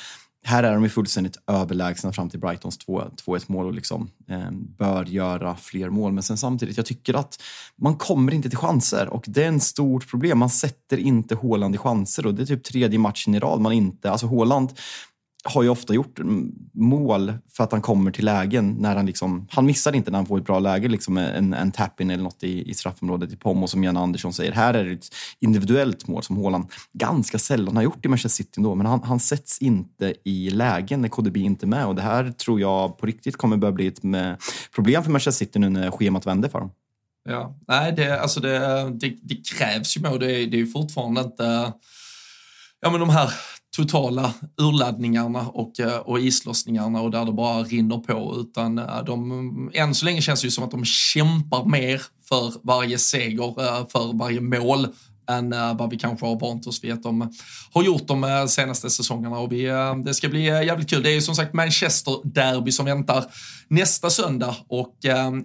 Här är de ju fullständigt överlägsna fram till Brightons 2-1 mål och liksom, eh, bör göra fler mål. Men sen samtidigt, jag tycker att man kommer inte till chanser och det är ett stort problem. Man sätter inte Håland i chanser och det är typ tredje matchen i rad man inte... Alltså Håland har ju ofta gjort mål för att han kommer till lägen när han liksom, han missar inte när han får ett bra läge, liksom en, en tap-in eller något i, i straffområdet i Pomo. som Jan Andersson säger, här är det ett individuellt mål som Haaland ganska sällan har gjort i Manchester City ändå, men han, han sätts inte i lägen när KDB inte är med och det här tror jag på riktigt kommer börja bli ett problem för Manchester City nu när schemat vänder för dem. Ja, nej, det, alltså det, det, det krävs ju mål, det, det är ju fortfarande inte ja, men de här totala urladdningarna och, eh, och islossningarna och där det bara rinner på. Utan eh, de, än så länge känns det ju som att de kämpar mer för varje seger, eh, för varje mål än uh, vad vi kanske har vant oss vid att de har gjort de uh, senaste säsongerna. Och vi, uh, det ska bli jävligt kul. Det är ju som sagt Manchester-derby som väntar nästa söndag och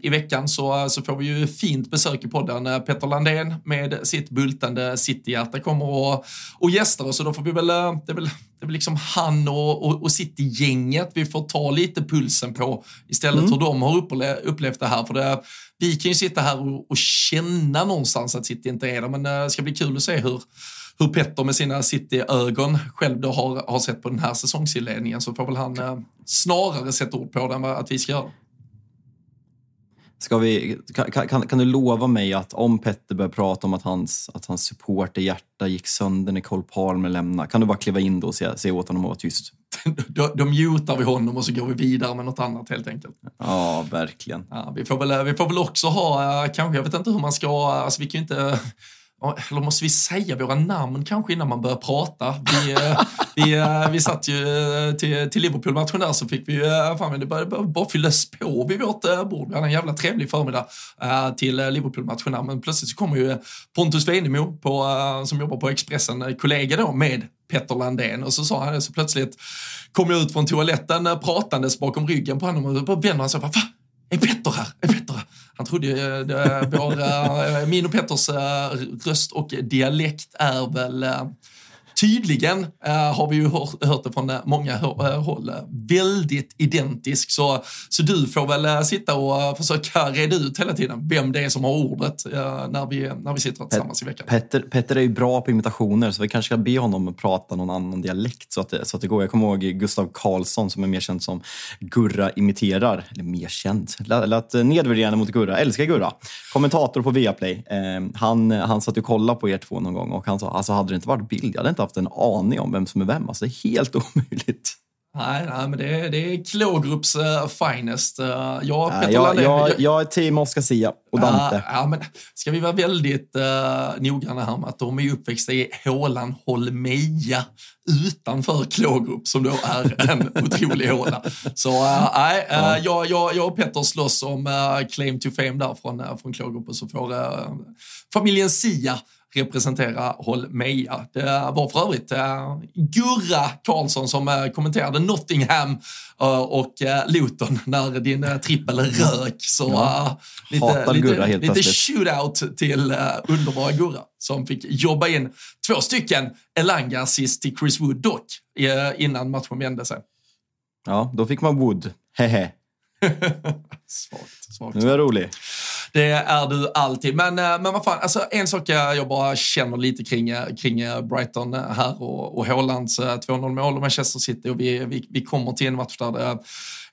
i veckan så, så får vi ju fint besök i podden. Petter Landén med sitt bultande Cityhjärta kommer och, och gästar oss och då får vi väl, det är väl det är väl liksom han och, och, och City-gänget vi får ta lite pulsen på istället mm. hur de har upplevt det här. För det, vi kan ju sitta här och, och känna någonstans att City inte är där, men det ska bli kul att se hur, hur Petter med sina City-ögon själv då har, har sett på den här säsongsinledningen så får väl han eh, snarare sätta ord på det än vad att vi ska göra. Ska vi, kan, kan, kan, du lova mig att om Petter börjar prata om att hans, att hans supporterhjärta gick sönder när Cole Palmer lämnade, kan du bara kliva in då och säga, säga åt honom att vara tyst? då, då mutar vi honom och så går vi vidare med något annat helt enkelt. Ja, verkligen. Ja, vi, får väl, vi får väl också ha, eh, kanske, jag vet inte hur man ska, alltså vi kan ju inte eller måste vi säga våra namn kanske innan man börjar prata? Vi, eh, vi, eh, vi satt ju eh, till, till Liverpool-matchen där så fick vi, fan det började bara fylldes på vid vårt bord. Vi hade en jävla trevlig förmiddag till Liverpool-matchen där, men plötsligt så kommer ju Pontus Wenemo på, som jobbar på Expressen, kollega då med Petter Landén och så sa han det så plötsligt kom jag ut från toaletten pratandes bakom ryggen på honom och bara vänder han sig. och Va? Är Petter här? Är Petter här? Han trodde ju, eh, det, vår, eh, min och Petters eh, röst och dialekt är väl tydligen äh, har vi ju hört, hört det från många håll, väldigt identisk. Så, så du får väl sitta och försöka reda ut hela tiden vem det är som har ordet när, vi, när vi sitter tillsammans i veckan. Petter, Petter är ju bra på imitationer så vi kanske ska be honom att prata någon annan dialekt så att, det, så att det går. Jag kommer ihåg Gustav Karlsson som är mer känd som Gurra imiterar. Eller mer känd? Lät nedvärderande mot Gurra. Älskar Gurra. Kommentator på Viaplay. Eh, han, han satt och kollade på er två någon gång och han sa alltså hade det inte varit bild, jag hade inte haft en aning om vem som är vem. Alltså, det är helt (laughs) omöjligt. Nej, nej men det är, det är Klågrups uh, finest. Uh, jag, nej, jag, jag, jag är team Oscar Sia och Dante. Uh, ja, men ska vi vara väldigt uh, noggranna här med att de är uppväxta i Hålan Holmeja utanför Klågrupp som då är en (laughs) otrolig håla. Så nej, uh, jag, jag, jag och Petter slåss om claim to fame där från, från och så får familjen Sia representera Holmeja. Det var för övrigt eh, Gurra Karlsson som eh, kommenterade Nottingham eh, och eh, Luton när din eh, trippel rök. Så ja. lite, lite, lite shootout till underbara Gurra som fick jobba in två stycken Elanga assist till Chris Wood dock innan matchen vände sig. Ja, då fick man Wood. Hehe. (laughs) (laughs) svagt, svagt. Nu är jag rolig. Det är du alltid. Men, eh, men vad fan, alltså, en sak jag bara känner lite kring, eh, kring eh, Brighton här och, och Haalands 2-0 mål och Manchester City och vi, vi, vi kommer till en match där det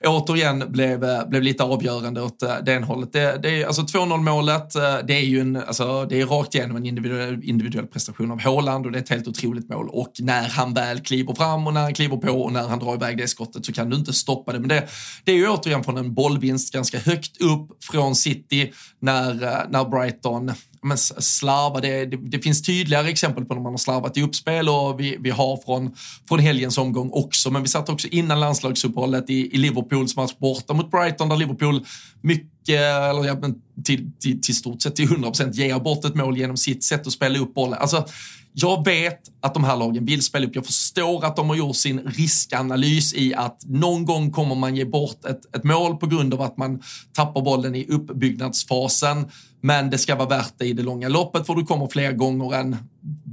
återigen blev, blev lite avgörande åt den hållet. Det, det alltså 2-0 målet, det är ju en, alltså, det är rakt igenom en individuell, individuell prestation av Haaland och det är ett helt otroligt mål. Och när han väl kliver fram och när han kliver på och när han drar iväg det skottet så kan du inte stoppa det. Men det, det är ju återigen från en bollvinst ganska högt upp från City när, eh, när Brighton men slarva, det, det, det, finns tydligare exempel på när man har slarvat i uppspel och vi, vi har från, från helgens omgång också. Men vi satt också innan landslagsuppehållet i, i Liverpools match borta mot Brighton där Liverpool mycket, eller ja, till, till, till stort sett till 100% ger bort ett mål genom sitt sätt att spela upp bollen. Alltså, jag vet att de här lagen vill spela upp. Jag förstår att de har gjort sin riskanalys i att någon gång kommer man ge bort ett, ett mål på grund av att man tappar bollen i uppbyggnadsfasen. Men det ska vara värt det i det långa loppet för du kommer fler gånger än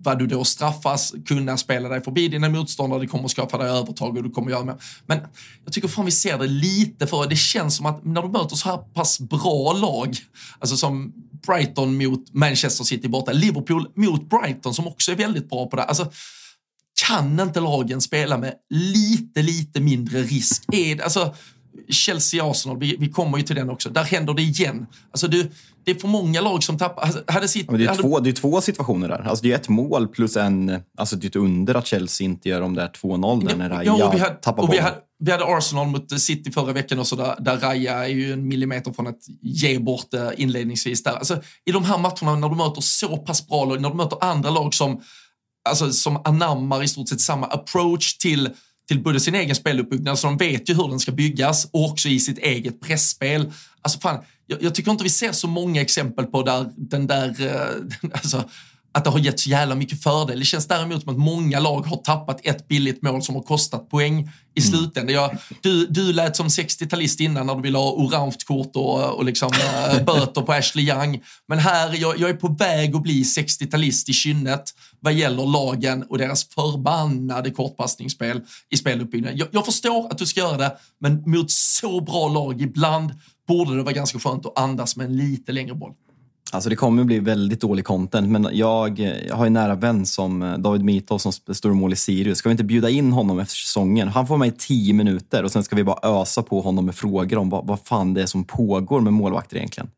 vad du då straffas kunna spela dig förbi dina motståndare. Det kommer skapa dig övertag och du kommer göra mer. Men jag tycker fan vi ser det lite för det känns som att när du möter så här pass bra lag, alltså som Brighton mot Manchester City borta, Liverpool mot Brighton som också är väldigt bra på det. Alltså, kan inte lagen spela med lite, lite mindre risk? Är alltså, Chelsea-Arsenal, vi, vi, kommer ju till den också, där händer det igen. Alltså du, det är för många lag som tappar. Alltså, hade sitt, det, är hade... två, det är två situationer där. Alltså det är ett mål plus en... Alltså det är ett under att Chelsea inte gör de där 2-0 ja, när Raja ja, hade, tappar bollen. Vi hade, Arsenal mot City förra veckan också där, där Raja är ju en millimeter från att ge bort det inledningsvis. Där. Alltså, I de här matcherna när du möter så pass bra lag, när du möter andra lag som, alltså, som anammar i stort sett samma approach till till både sin egen speluppbyggnad, så de vet ju hur den ska byggas, och också i sitt eget pressspel. Alltså fan, jag, jag tycker inte vi ser så många exempel på där den där, eh, (laughs) alltså, att det har gett så jävla mycket fördel. Det känns däremot som att många lag har tappat ett billigt mål som har kostat poäng i mm. slutändan. Jag, du, du lät som 60-talist innan när du ville ha orange kort och, och liksom, äh, (laughs) böter på Ashley Young. Men här, jag, jag är på väg att bli 60-talist i kynnet vad gäller lagen och deras förbannade kortpassningsspel i speluppbyggnaden. Jag, jag förstår att du ska göra det, men mot så bra lag ibland borde det vara ganska skönt att andas med en lite längre boll. Alltså det kommer bli väldigt dålig content, men jag, jag har en nära vän som eh, David Mitov som står mål i Sirius. Ska vi inte bjuda in honom efter säsongen? Han får med i tio minuter och sen ska vi bara ösa på honom med frågor om vad, vad fan det är som pågår med målvakter egentligen.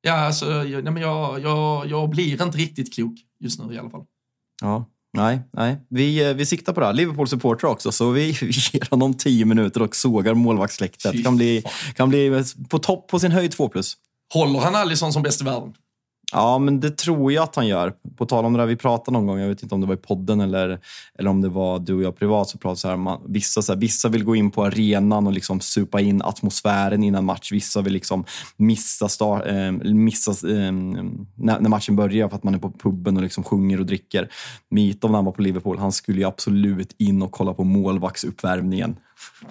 Ja, alltså, jag, nej, men jag, jag, jag blir inte riktigt klok just nu i alla fall. Ja, Nej, nej. Vi, eh, vi siktar på det. Liverpool-supporter också, så vi, (laughs) vi ger honom tio minuter och sågar målvaktssläktet. Kan bli, kan bli på topp på sin höjd två plus. Håller han Alisson som bäst i världen? Ja, men det tror jag att han gör. På tal om det där vi pratade någon gång, jag vet inte om det var i podden eller, eller om det var du och jag privat, så pratade så här, man, vissa, så här, vissa vill gå in på arenan och liksom supa in atmosfären innan match. Vissa vill liksom missa, start, eh, missa eh, när, när, matchen börjar för att man är på puben och liksom sjunger och dricker. Mitov när han var på Liverpool, han skulle ju absolut in och kolla på målvaktsuppvärmningen.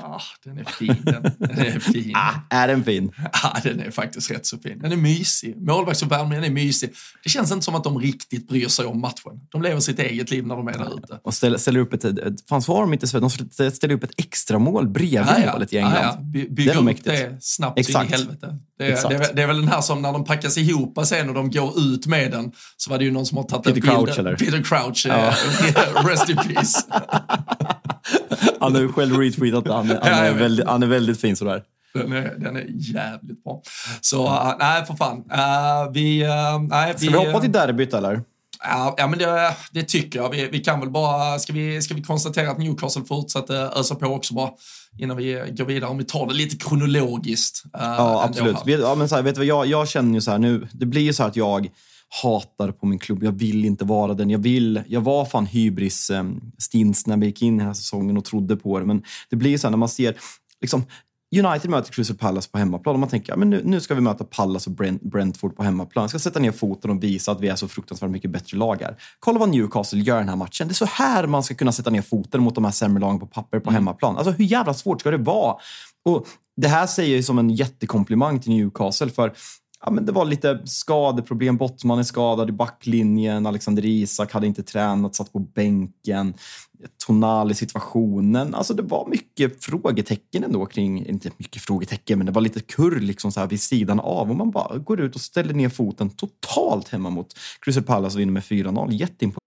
Ah, den är fin. Den, den är fin. Ah, är den fin? Ah, den är faktiskt rätt så fin. Den är mysig. Målvaktsuppvärmningen är mysig. Det känns inte som att de riktigt bryr sig om matchen. De lever sitt eget liv när de är där ute. Och ställer, ställer upp ett, ett, fanns var de inte så, de ställer upp ett extra mål bredvid Ah, ja. målet i Ah, England. ja. By, Det bygga är mäktigt. det snabbt så in Exakt. i helvete. Det är, Exakt. det, det är väl den här som när de packas ihop sen och de går ut med den så var det ju någon som har tagit Peter en bild. Crouch, eller? Peter Crouch, eh, (laughs) rest in peace. (laughs) (laughs) Han har ju själv retweetat det. Han, är- han, är väldigt, han är väldigt fin sådär. Den är, den är jävligt bra. Så äh, nej, för fan. Äh, vi, äh, nej, Ska vi hoppa till derbyt eller? Ja, ja men det, det tycker jag. Vi, vi kan väl bara, ska vi, ska vi konstatera att Newcastle fortsatte ösa på också bara innan vi går vidare, om vi tar det lite kronologiskt. Ja, absolut. ja, men så här, vet du vad, jag, jag känner ju så här nu, det blir ju så här att jag hatar på min klubb. Jag vill inte vara den. Jag vill, jag var fan hybris eh, stins när vi gick in i den här säsongen och trodde på det. Men det blir ju så här när man ser, liksom, United möter Crystal Palace på hemmaplan och man tänker ja, men nu, nu ska vi möta Palace och Brent, Brentford på hemmaplan. Jag ska sätta ner foten och visa att vi är så fruktansvärt mycket bättre lag här. Kolla vad Newcastle gör den här matchen. Det är så här man ska kunna sätta ner foten mot de här sämre lagen på papper på hemmaplan. Alltså hur jävla svårt ska det vara? Och det här säger jag som en jättekomplimang till Newcastle för Ja, men det var lite skadeproblem. Bottman är skadad i backlinjen. Alexander Isak hade inte tränat, satt på bänken. Tonal i situationen. Alltså det var mycket frågetecken ändå kring, inte mycket frågetecken, men det var lite kurr liksom så här vid sidan av. Och man bara går ut och ställer ner foten totalt hemma mot Crystal Palace och vinner med 4-0. Jätteimponerande.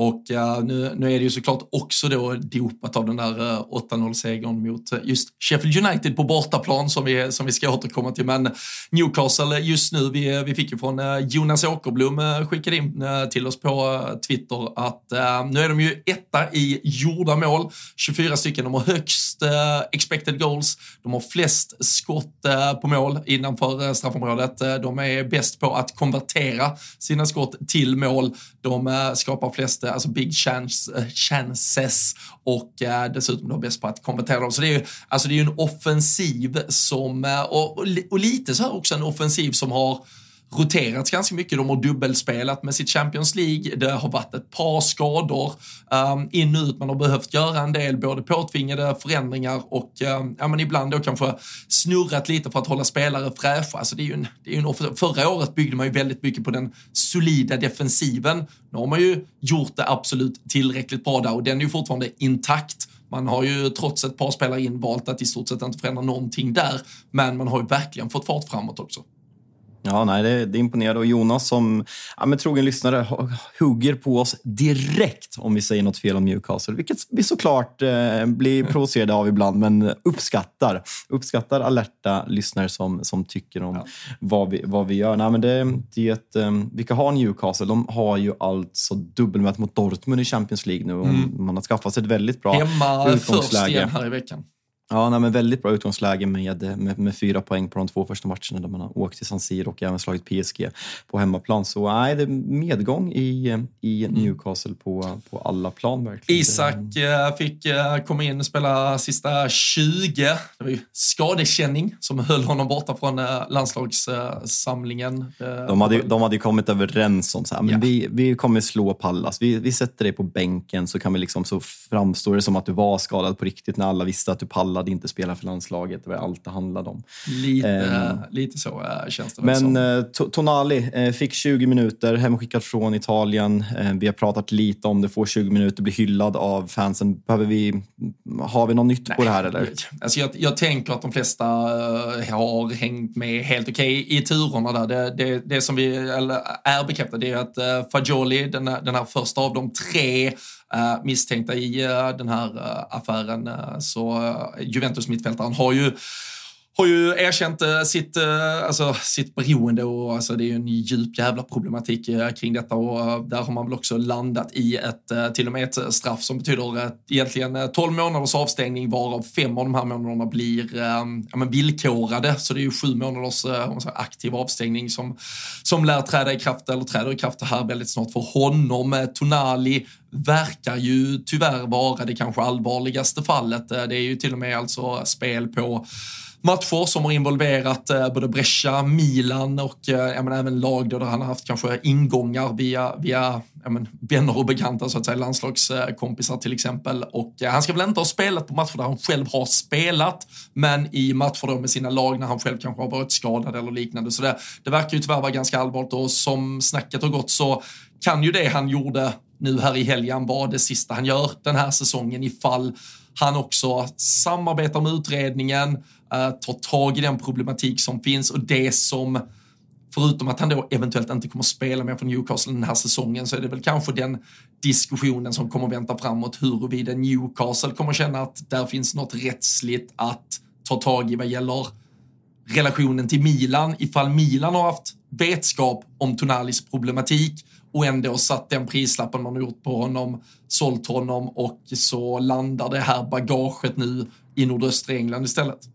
Och nu, nu är det ju såklart också då dopat av den där 8-0-segern eh, mot eh, just Sheffield United på bortaplan som vi, som vi ska återkomma till. Men Newcastle eh, just nu, vi, vi fick ju från Jonas Åkerblom skickade in till oss på Twitter att nu är de ju etta i gjorda mål, 24 stycken. De har högst expected goals, de har flest skott på mål innanför straffområdet. De är bäst på att konvertera sina skott till mål. De skapar flest Eh, alltså big chance, eh, chances och eh, dessutom då bäst på att konvertera dem. Så det är ju, alltså det är en offensiv som, och, och lite så här också en offensiv som har roterats ganska mycket. De har dubbelspelat med sitt Champions League. Det har varit ett par skador um, in och ut. Man har behövt göra en del både påtvingade förändringar och um, ja, men ibland då kanske snurrat lite för att hålla spelare fräscha. Alltså det är ju en, det är en, off- förra året byggde man ju väldigt mycket på den solida defensiven. Nu har man ju gjort det absolut tillräckligt bra där och den är ju fortfarande intakt. Man har ju trots ett par spelare in valt att i stort sett inte förändra någonting där, men man har ju verkligen fått fart framåt också. Ja, nej, det, det är imponerande. Och Jonas som ja, men trogen lyssnare hu- hugger på oss direkt om vi säger något fel om Newcastle. Vilket vi såklart eh, blir provocerade av ibland, men uppskattar. Uppskattar alerta lyssnare som, som tycker om vad, vi, vad vi gör. Nej, men det, det är ett, eh, vilka har Newcastle? De har ju alltså dubbelmöte mot Dortmund i Champions League nu. Och Man har skaffat sig ett väldigt bra Hemma först utgångsläge. igen här i veckan. Ja, nej, men väldigt bra utgångsläge med, med, med, fyra poäng på de två första matcherna där man har åkt till San Siro och även slagit PSG på hemmaplan. Så nej, det är medgång i, i mm. Newcastle på, på alla plan verkligen. Isak eh, fick eh, komma in och spela sista 20. Det var ju skadekänning som höll honom borta från eh, landslagssamlingen. De hade, de hade kommit överens om så här, men ja. vi, vi kommer slå Pallas. Vi, vi sätter dig på bänken så kan vi liksom så framstår det som att du var skadad på riktigt när alla visste att du pallade inte spela för landslaget. Det var allt det handlade om. Lite, um, lite så äh, känns det Men uh, Tonali uh, fick 20 minuter, hemskickat från Italien. Uh, vi har pratat lite om det, får 20 minuter, blir hyllad av fansen. Behöver vi, har vi något nytt Nej, på det här eller? Alltså jag, jag tänker att de flesta har hängt med helt okej okay i turerna där. Det, det, det som vi eller, är bekräftat är att Fagioli, den, den här första av de tre uh, misstänkta i uh, den här eh, affären. så Juventus mittfältaren har ju har ju erkänt eh, sitt, eh, alltså, sitt beroende och alltså, det är ju en djup jävla problematik eh, kring detta och där har man väl också landat i ett, till och med ett straff som betyder egentligen 12 månaders avstängning varav fem av de här månaderna blir ehm, ja, men villkorade. Så det är ju sju månaders aktiv avstängning som, som lär träda i kraft, eller träder i kraft här väldigt snart för honom. Tonali verkar ju tyvärr vara det kanske allvarligaste fallet. Det är ju till och med alltså spel på matcher som har involverat eh, både Brescia, Milan och eh, menar, även lag där han har haft kanske ingångar via, via men, vänner och bekanta, så att säga, landslagskompisar till exempel. Och eh, han ska väl inte ha spelat på matcher där han själv har spelat, men i matcher då med sina lag när han själv kanske har varit skadad eller liknande. Så det, det verkar ju tyvärr vara ganska allvarligt och som snacket har gått så kan ju det han gjorde nu här i helgen vara det sista han gör den här säsongen ifall han också samarbetar med utredningen, Eh, tar tag i den problematik som finns och det som Förutom att han då eventuellt inte kommer spela mer för Newcastle den här säsongen så är det väl kanske den diskussionen som kommer vänta framåt huruvida Newcastle kommer känna att där finns något rättsligt att ta tag i vad gäller relationen till Milan ifall Milan har haft vetskap om Tonalis problematik och ändå satt den prislappen man har gjort på honom, sålt honom och så landar det här bagaget nu i nordöstra England istället.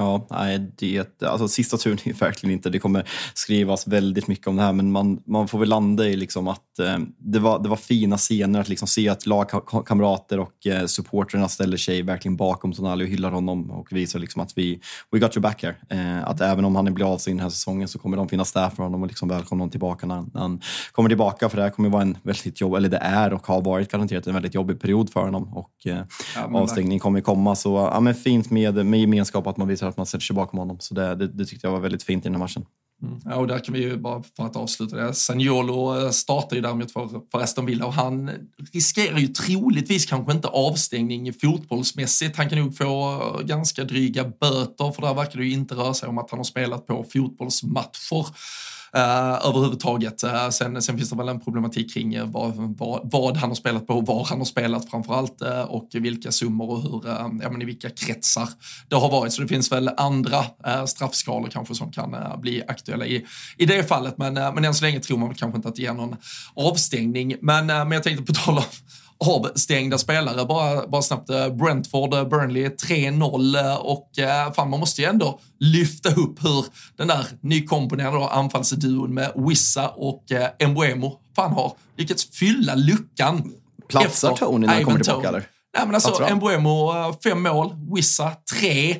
Ja, nej, det, alltså sista turen är (laughs) verkligen inte, det kommer skrivas väldigt mycket om det här, men man, man får väl landa i liksom att eh, det, var, det var fina scener att liksom se att lagkamrater och eh, supporterna ställer sig verkligen bakom Tonali och hyllar honom och visar liksom att vi we got your back here. Eh, att även om han blir avstängd den här säsongen så kommer de finnas där för honom och liksom välkomna honom tillbaka när han, när han kommer tillbaka, för det här kommer vara en väldigt jobb, eller det är och har varit garanterat en väldigt jobbig period för honom och eh, ja, avstängning kommer komma. Så ja, men fint med, med gemenskap att man visar att man sätter sig bakom honom. Så det, det, det tyckte jag var väldigt fint i den här matchen. Mm. Ja, och där kan vi ju bara för att avsluta det. Saniolo eh, startar ju däremot för, för Aston Villa och han riskerar ju troligtvis kanske inte avstängning fotbollsmässigt. Han kan nog få eh, ganska dryga böter för där verkar det ju inte röra sig om att han har spelat på fotbollsmatcher uh, överhuvudtaget. Uh, sen, sen finns det väl en problematik kring eh, vad, vad, vad, han har spelat på, var han har spelat framförallt uh, och vilka summor och hur, uh, ja, men i vilka kretsar det har varit. Så det finns väl andra uh, straffskalor kanske som kan bli aktuella i, i det fallet. Men, men än så länge tror man väl kanske inte att det ger någon avstängning. Men, men jag tänkte på tal om avstängda spelare. Bara, bara snabbt, eh, Brentford, eh, Burnley 3-0 eh, och fan, man måste ju ändå lyfta upp hur den där nykomponerade anfallsduon med Wissa och Embuemo fan har lyckats fylla luckan. Platsar Tony när han kommer tillbaka eller? Nej men alltså Embuemo fem mål, Wissa tre.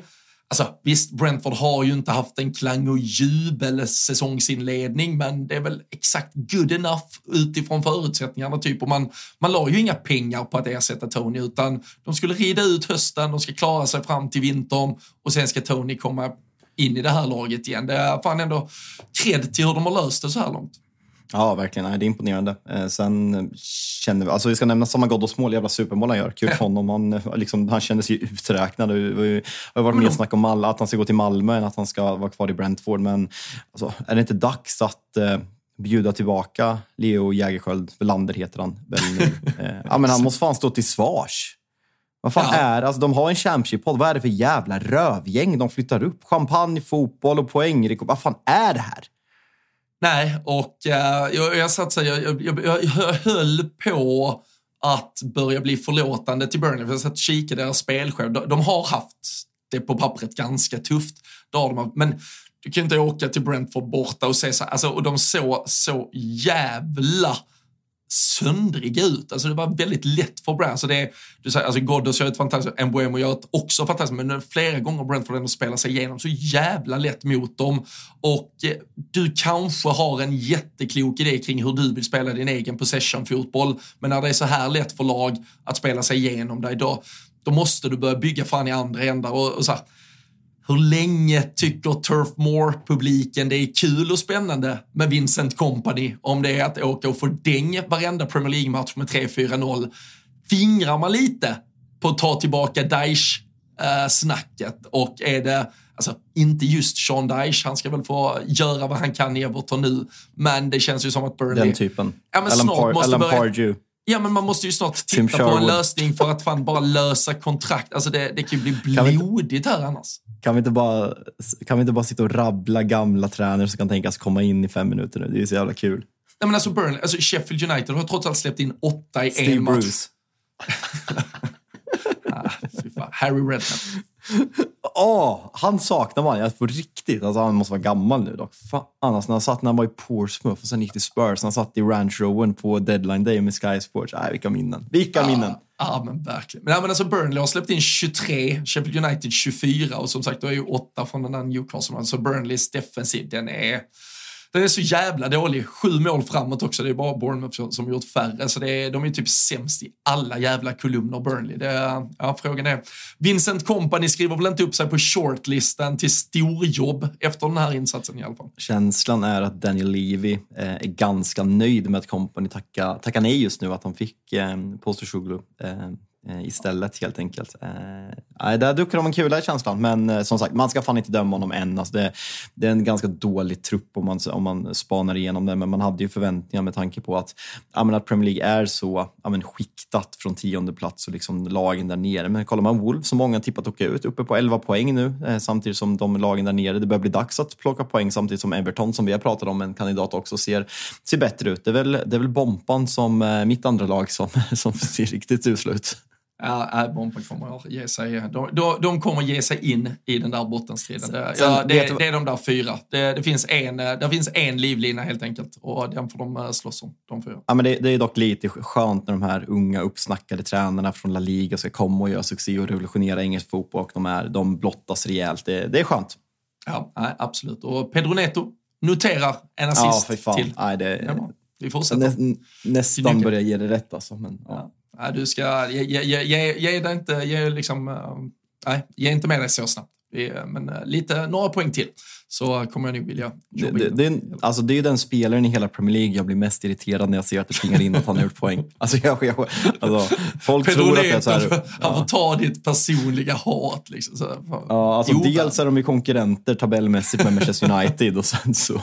Alltså visst, Brentford har ju inte haft en klang och jubel säsongsinledning, men det är väl exakt good enough utifrån förutsättningarna. Typ. Och man, man la ju inga pengar på att ersätta Tony, utan de skulle rida ut hösten, de ska klara sig fram till vintern och sen ska Tony komma in i det här laget igen. Det är fan ändå cred till hur de har löst det så här långt. Ja, verkligen. Det är imponerande. Eh, sen känner vi, alltså vi ska nämna Samma Ghoddos mål, jävla supermål han gör. Kul för honom. Han, eh, liksom, han kändes ju uträknad. Det har varit mer snack om att han ska gå till Malmö än att han ska vara kvar i Brentford. Men alltså, är det inte dags att eh, bjuda tillbaka Leo Jägerskiöld, Lander heter han väl nu. eh, ja, men han måste fan stå till svars. Vad fan ja. är alltså, De har en Championship-podd. Vad är det för jävla rövgäng de flyttar upp? Champagne, fotboll och poängrekord. Vad fan är det här? Nej, och uh, jag, jag satt så jag, jag, jag, jag höll på att börja bli förlåtande till Burnley. För jag satt och kikade deras spelshow. De, de har haft det på pappret ganska tufft. Det har de haft. Men du kan inte åka till Brentford borta och se så alltså, och de såg så jävla söndriga ut. Alltså det var väldigt lätt för Brand. Alltså det, du säger, alltså Ghoddos gör ett fantastiskt, Mbuemo gör ett också fantastiskt, men flera gånger Brentford ändå spelar sig igenom så jävla lätt mot dem. Och eh, du kanske har en jätteklok idé kring hur du vill spela din egen possession-fotboll, men när det är så här lätt för lag att spela sig igenom dig, då, då måste du börja bygga fan i andra ändar. Och, och så här, hur länge tycker Turf Moor-publiken det är kul och spännande med Vincent Company om det är att åka och få däng varenda Premier League-match med 3-4-0? Fingrar man lite på att ta tillbaka Daesh-snacket och är det Alltså, inte just Sean Dyche, han ska väl få göra vad han kan i Everton nu, men det känns ju som att Burnley... Den typen. Ja, men Alan, snart Par måste Alan börja... Pardew. Ja, men man måste ju snart titta på en lösning för att fan bara lösa kontrakt. Alltså det, det kan ju bli inte- blodigt här annars. Kan vi, inte bara, kan vi inte bara sitta och rabbla gamla tränare som kan tänkas komma in i fem minuter nu? Det är ju så jävla kul. Nej, men alltså Burnley, alltså Sheffield United har trots allt släppt in åtta i Steve en match. Bruce. (laughs) Ah. Harry Redknapp. Åh, han saknar man. Jag på riktigt. Alltså, han måste vara gammal nu dock. Fan, alltså, när han satt när han var i Portsmouth och sen gick till Spurs. Han satt i Ranch Rowan på deadline day med Sky Sports. Nej, vilka minnen. Vilka minnen. Ja, men verkligen. Men, ja, men alltså Burnley har släppt in 23, Sheffield United 24 och som sagt, då är ju åtta från den där Newcastle. Så Burnleys defensiv, den är, den är så jävla dålig. Sju mål framåt också. Det är bara Bournemouth som- gjort färre. Så det är, de är typ sämst i alla jävla kolumner, Burnley. Det är, ja, frågan är, Vincent Company skriver väl inte upp sig på shortlisten till storjobb efter den här insatsen i alla fall. Känslan är att Daniel Levy eh, är ganska nöjd med att Company tackar tacka nej just nu. Att han fick eh, Postersoglu Shuglu. eh, Eh, istället helt enkelt. Eh, där duckar de en kula i känslan. Men eh, som sagt, man ska fan inte döma honom än. Alltså det, det är en ganska dålig trupp om man, om man spanar igenom det. Men man hade ju förväntningar med tanke på att, menar, att Premier League är så menar, skiktat från tionde plats och liksom lagen där nere. Men kollar man Wolves, som många tippat åka ut, uppe på 11 poäng nu. Eh, samtidigt som de lagen där nere, det börjar bli dags att plocka poäng samtidigt som Everton, som vi har pratat om, en kandidat också, ser, ser bättre ut. Det är väl, det är väl Bompan som eh, mitt andra lag som, (laughs) som ser riktigt usla ut. Ja, Bompa kommer att ge sig, de, de, kommer ge sig in i den där bottenstriden. Ja, det, det är de där fyra. Det, det, finns en, eh, det finns en livlina helt enkelt och den får de eh, slåss om, de fyra. Ja, men det, det är dock lite skönt när de här unga uppsnackade tränarna från La Liga ska komma och göra succé och revolutionera engelsk fotboll och de, är, de blottas rejält. Det, det är skönt. Ja, nej, absolut. Och Pedro Neto noterar en Ja, assist fan. till. Nej, Det. Vi fortsätter. nä, nästan börjar ge det rätt alltså. Men, ja. Ja. Du ska, ge, ge, ge, ge, ge dig inte, ge liksom, eh, nej, ge inte med dig så snabbt. Eh, Men eh, lite, några poäng till så kommer jag nog vilja Det, jobba det, in det, är, alltså, det är den spelaren i hela Premier League jag blir mest irriterad när jag ser att det plingar in att han har gjort poäng. (laughs) Alltså, jag, jag, alltså, folk Pedro tror att det är Neto, så här, han får ta ditt personliga hat. Liksom, så, här. Ja, alltså Jo, dels är de ju konkurrenter tabellmässigt med Manchester United och sen så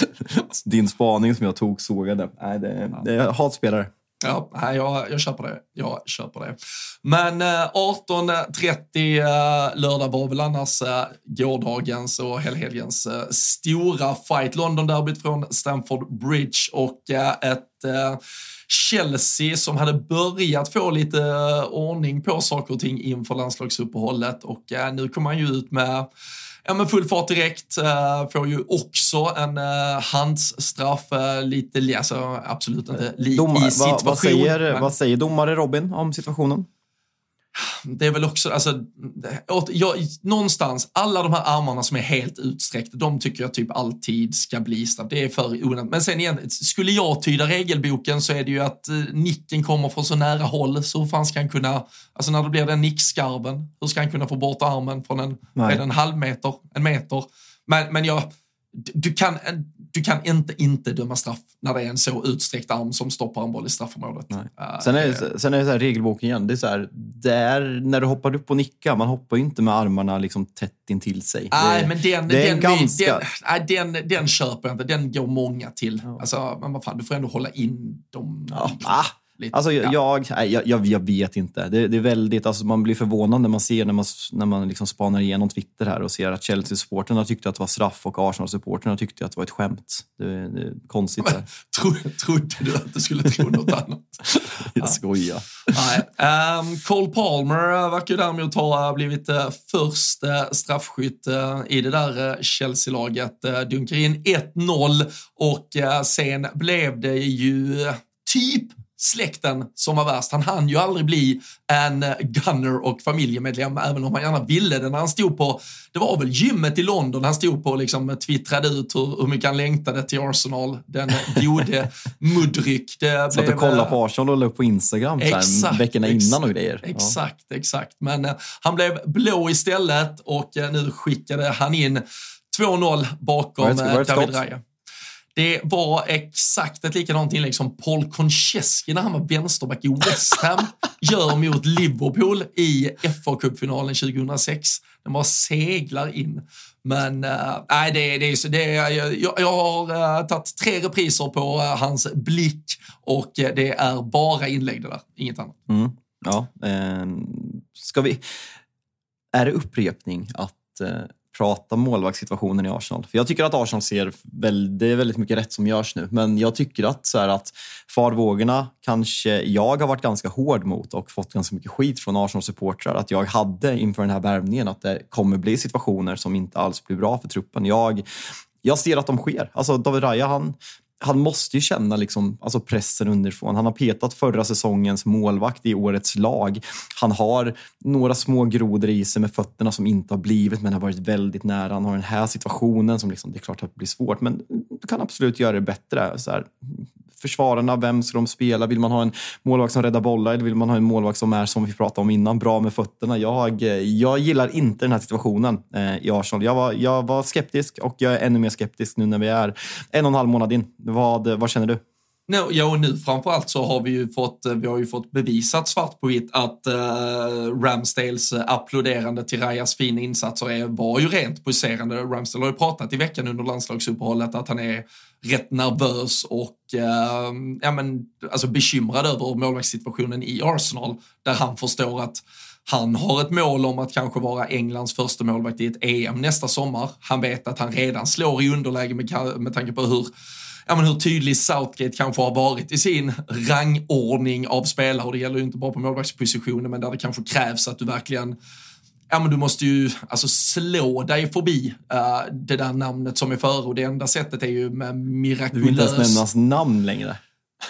(laughs) din spaning som jag tog sågade. Nej, det, det är hatspelare. Ja, jag, jag köper det. Jag köper det. Men eh, 18.30 eh, lördag var väl annars eh, gårdagens och helhelgens stora fight. London-derbyt från Stamford Bridge och ett Chelsea som hade börjat få lite ordning på saker och ting inför landslagsuppehållet och nu kommer man ju ut med Ja men full fart direkt, eh, får ju också en uh, handsstraff, uh, lite, li- alltså absolut inte li, Dom, i vad, situation. vad, säger, men- vad säger domare Robin om situationen? Det är väl också, alltså, jag, någonstans, alla de här armarna som är helt utsträckta, de tycker jag typ alltid ska bli straff. Det är för onödigt. Men sen igen, skulle jag tyda regelboken så är det ju att eh, nicken kommer från så nära håll, så hur fan ska han kunna, alltså när det blir den nickskarven, hur ska han kunna få bort armen från en, en halv meter, en meter? Men, men jag, du kan, du kan inte inte döma straff när det är en så utsträckt arm som stoppar en boll i straffområdet. Eh, Sen är det, sen är det så här, regelboken igen. Det är så här, det är, när du hoppar upp och nickar, man hoppar ju inte med armarna liksom tätt intill sig. Nej, men den, det den, ganska- den, nej, den, den köper jag inte. Den går många till. Alltså, men vad fan, du får ändå hålla in dem. Ja, ah, lite. Alltså, ja. jag, nej, jag, jag, jag vet inte. Det, det är väldigt, alltså, man blir förvånad när man ser när man, när man liksom spanar igenom Twitter här och ser att Chelsea-supporterna tyckte att det var straff och Arsenal-supporterna tyckte att det var ett skämt. Det, det är konstigt. Det. (laughs) Tro, trodde du att du skulle tro något (laughs) annat? Jag skojar. Nej. Um, Cole Palmer verkar ju däremot ha blivit uh, först uh, straffskytt uh, i det där Chelsea-laget. Dunkar in 1-0 och sen blev det ju typ släkten som var värst. Han hann ju aldrig bli en gunner och familjemedlem, även om han gärna ville det när han stod på, det var väl gymmet i London han stod på och liksom twittrade ut hur, hur mycket han längtade till Arsenal, den gode (laughs) Mudryk. Det Satt och kollade på Arsenal och la upp på Instagram så Exakt, veckorna innan och grejer. Exakt, exakt. Men eh, han blev blå istället och eh, nu skickade han in 2-0 bakom eh, David? Raya. Det var exakt ett likadant inlägg som Paul Konchesky när han var vänsterback i West Ham (laughs) gör mot Liverpool i FA-cupfinalen 2006. Den bara seglar in. Men eh, nej, det, det är det är, jag, jag har uh, tagit tre repriser på eh, hans blick och det är bara inlägg det där, inget annat. Mm. Ja, eh, ska vi... Är det upprepning att prata målvaktssituationen i Arsenal? För jag tycker att Arsenal ser väldigt, det är väldigt mycket rätt som görs nu, men jag tycker att, så här, att farvågorna kanske jag har varit ganska hård mot och fått ganska mycket skit från Arsenal-supportrar. Att jag hade inför den här värvningen att det kommer bli situationer som inte alls blir bra för truppen. Jag, jag ser att de sker. Alltså David Raya, han, han måste ju känna liksom, alltså pressen underifrån. Han har petat förra säsongens målvakt i årets lag. Han har några små grodor i sig med fötterna som inte har blivit, men har varit väldigt nära. Han har den här situationen som liksom, det är klart att det blir svårt, men du kan absolut göra det bättre. Så här, försvararna, vem ska de spela? Vill man ha en målvakt som räddar bollar eller vill man ha en målvakt som är, som vi pratade om innan, bra med fötterna? Jag, jag gillar inte den här situationen eh, i Arsenal. Jag var, jag var skeptisk och jag är ännu mer skeptisk nu när vi är en och en halv månad in. Vad, vad känner du? No, ja, och nu framförallt så har vi ju fått, eh, vi har ju fått bevisat svart på vitt att uh, Ramsdales eh, applåderande till Rajas fina insatser är, var ju rent poserande. Ramsdale har ju pratat i veckan under landslagsuppehållet att han är rätt nervös och uh, ja, men, alltså bekymrad över målvaktssituationen i Arsenal där han förstår att han har ett mål om att kanske vara Englands första målvakt i ett EM nästa sommar. Han vet att han redan slår i underläge med, med tanke på hur ja, men hur tydlig Southgate kanske har varit i sin rangordning av spelare. Och det gäller ju inte bara på målvaktspositionen, men där det kanske krävs att du verkligen Ja, men du måste ju alltså, slå dig förbi uh, det där namnet som är före och det enda sättet är ju med Du vill inte ens nämna mirakulös... hans namn längre.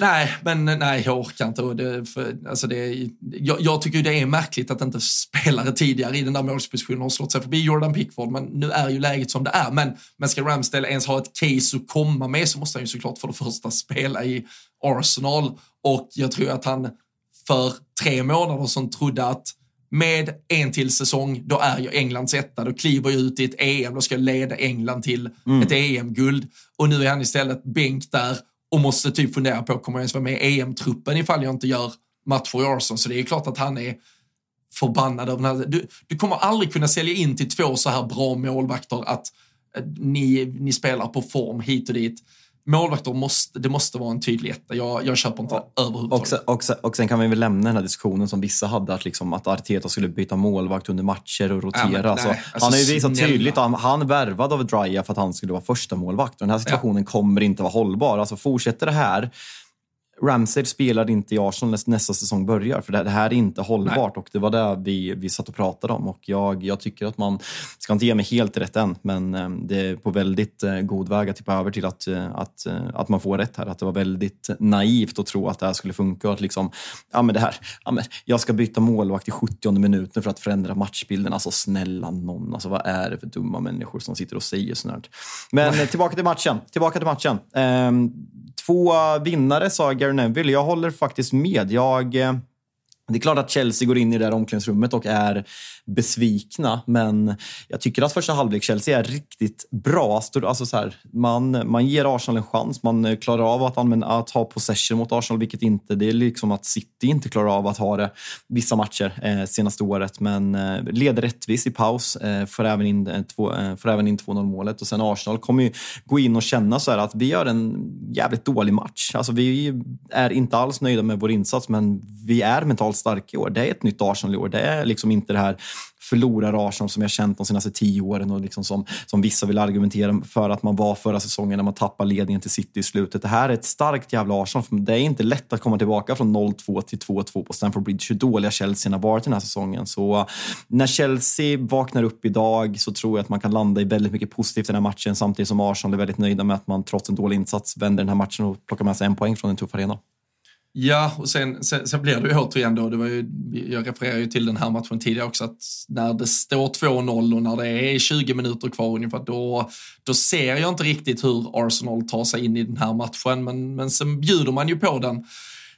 Nej, men nej, jag orkar inte. Och det, för, alltså det, jag, jag tycker det är märkligt att inte spelare tidigare i den där målspositionen har slått sig förbi Jordan Pickford, men nu är ju läget som det är. Men, men ska Ramsdale ens ha ett case att komma med så måste han ju såklart för det första spela i Arsenal och jag tror att han för tre månader sedan trodde att med en till säsong, då är jag Englands etta. Då kliver jag ut i ett EM, då ska jag leda England till ett EM-guld. Och nu är han istället bänk där och måste typ fundera på, kommer jag ens vara med i EM-truppen ifall jag inte gör matcher i Arsenal? Så det är klart att han är förbannad över den här. Du, du kommer aldrig kunna sälja in till två så här bra målvakter att eh, ni, ni spelar på form hit och dit. Målvakter måste, det måste vara en tydlig etta. Jag, jag köper inte det överhuvudtaget. Och sen, och, sen, och sen kan vi väl lämna den här diskussionen som vissa hade, att, liksom, att Arteta skulle byta målvakt under matcher och rotera. Ja, men alltså, han har ju visat snälla. tydligt att han, han värvade av Drya för att han skulle vara första målvakt. Den här situationen kommer inte vara hållbar. Alltså, fortsätter det här Ramsey spelar inte i Arsenal nästa, nästa säsong börjar, för det, det här är inte hållbart. Och Det var det vi, vi satt och pratade om. Och jag, jag tycker att man ska inte ge mig helt rätt än, men eh, det är på väldigt eh, god väg att tippa över till att, eh, att, att man får rätt här. Att det var väldigt naivt att tro att det här skulle funka. Och att liksom, ja, men det här, ja, men jag ska byta målvakt i 70 minuten för att förändra matchbilden. Alltså snälla någon, alltså, vad är det för dumma människor som sitter och säger sånt här? Men tillbaka till matchen. Tillbaka till matchen. Ehm, två vinnare sa Gary Neville. Jag håller faktiskt med. Jag, eh, Det är klart att Chelsea går in i det där omklädningsrummet och är besvikna, men jag tycker att första halvlek Chelsea är riktigt bra. Alltså, alltså så här, man, man ger Arsenal en chans. Man klarar av att, använda, att ha possession mot Arsenal, vilket inte... Det är liksom att City inte klarar av att ha det vissa matcher eh, senaste året, men eh, leder rättvist i paus. Eh, får även in, eh, två, eh, får även in 2-0 målet och sen Arsenal kommer ju gå in och känna så att vi gör en jävligt dålig match. Alltså vi är inte alls nöjda med vår insats, men vi är mentalt starka i år. Det är ett nytt Arsenal i år. Det är liksom inte det här förlorar Arsenal som jag känt de senaste tio åren och liksom som, som vissa vill argumentera för att man var förra säsongen när man tappar ledningen till City i slutet. Det här är ett starkt jävla Arsenal. Det är inte lätt att komma tillbaka från 0-2 till 2-2 på Stamford Bridge. Hur dåliga Chelsea har varit den här säsongen. Så uh, när Chelsea vaknar upp idag så tror jag att man kan landa i väldigt mycket positivt i den här matchen samtidigt som Arsenal är väldigt nöjda med att man trots en dålig insats vänder den här matchen och plockar med sig en poäng från en tuff arena. Ja, och sen, sen, sen blir det ju återigen då, det var ju, jag refererar ju till den här matchen tidigare också, att när det står 2-0 och när det är 20 minuter kvar ungefär, då, då ser jag inte riktigt hur Arsenal tar sig in i den här matchen, men, men sen bjuder man ju på den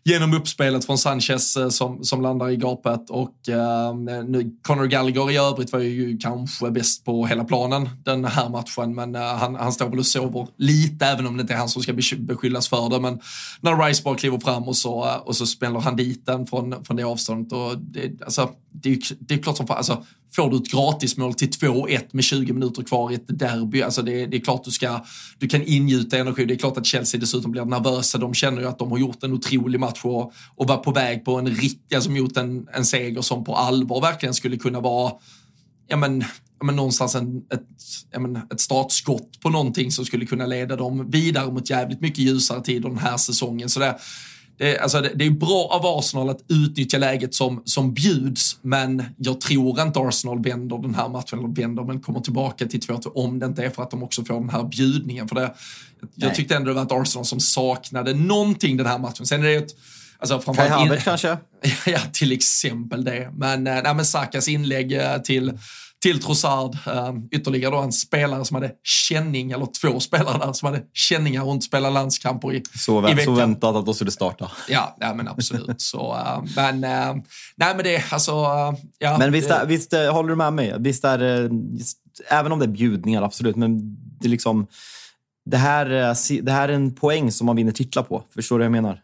genom uppspelet från Sanchez eh, som, som landar i gapet. Och eh, nu, Conor Gallagher i övrigt var ju kanske bäst på hela planen den här matchen. Men eh, han, han står väl och sover lite även om det inte är han som ska beskyllas för det. Men när Rice bara kliver fram och så, eh, och så smäller han dit den från, från det avståndet. Och det, alltså, det, är, det är klart som fan, alltså, får du ett gratismål till 2-1 med 20 minuter kvar i ett derby, alltså det, det, är klart du ska, du kan ingjuta energi. Det är klart att Chelsea dessutom blir nervösa. De känner ju att de har gjort en otrolig match och, och var på väg på en riktig, alltså mot en, en seger som på allvar verkligen skulle kunna vara, ja men, ja men någonstans en, ett, ja men, ett startskott på någonting som skulle kunna leda dem vidare mot jävligt mycket ljusare tider den här säsongen. Så det, det, alltså det, det, är bra av Arsenal att utnyttja läget som, som bjuds, men jag tror inte Arsenal vänder den här matchen, eller vänder, men kommer tillbaka till 2-2 om det inte är för att de också får den här bjudningen. För det, jag tyckte ändå det var ett Arsenal som saknade någonting den här matchen. Sen är det ett Alltså Kai Havertz kanske? (laughs) ja, till exempel det. Men, äh, nej, men Sakas inlägg äh, till till Trossard, eh, ytterligare då en spelare som hade känning, eller två spelare där som hade känningar och inte spela landskamper i, så, vä i Så väntat att de skulle starta. Ja, ja men absolut. så, uh, men, uh, nej men det, alltså, ja. Men visst, är, visst håller du med mig? Visst är just, även om det är bjudningar, absolut, men det är liksom, det här, det här är en poäng som man vinner titlar på. Förstår du vad jag menar?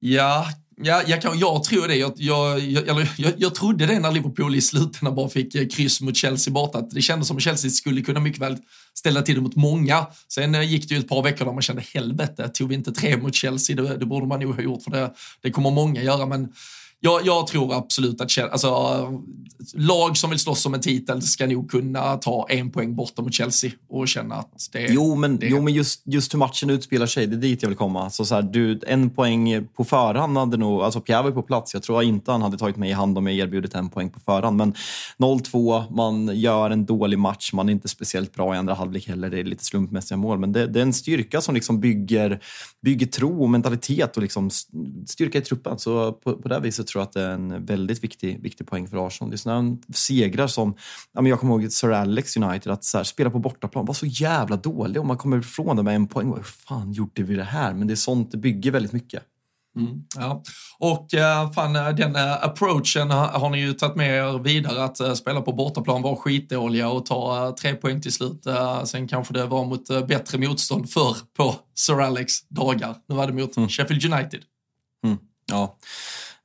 Ja, Ja, jag, kan, jag tror det. Jag, jag, jag, jag, jag trodde det när Liverpool i slutändan bara fick eh, kryss mot Chelsea borta. Att det kändes som att Chelsea skulle kunna mycket väl ställa till det mot många. Sen eh, gick det ju ett par veckor där man kände helvete, tog vi inte tre mot Chelsea? Det, det borde man nog ha gjort för det, det kommer många göra. Men jag, jag tror absolut att alltså, lag som vill slåss om en titel ska nog kunna ta en poäng borta mot Chelsea och känna att det Jo, men, det. Jo, men just, just hur matchen utspelar sig, det är dit jag vill komma. Så, så här, du, en poäng på förhand hade nog... Alltså Pierre var på plats. Jag tror inte han hade tagit mig i hand om jag erbjudit en poäng på förhand. Men 0-2, man gör en dålig match. Man är inte speciellt bra i andra halvlek heller. Det är lite slumpmässiga mål. Men det, det är en styrka som liksom bygger, bygger tro och mentalitet och liksom styrka i truppen. Så på, på det viset tror att det är en väldigt viktig, viktig poäng för Arsenal. Det är sådana segrar som, ja, men jag kommer ihåg Sir Alex United, att så här, spela på bortaplan var så jävla dålig och man kommer ifrån det med en poäng. Hur fan gjorde vi det här? Men det är sånt det bygger väldigt mycket. Mm, ja. Och uh, fan, eh, den uh, approachen har, ni ju tagit med er vidare att spela på bortaplan var skitdåliga och ta tre poäng till slut. sen kanske det var mot bättre motstånd förr på Sir Alex dagar. Nu var det mot mm. Sheffield United. Mm, ja.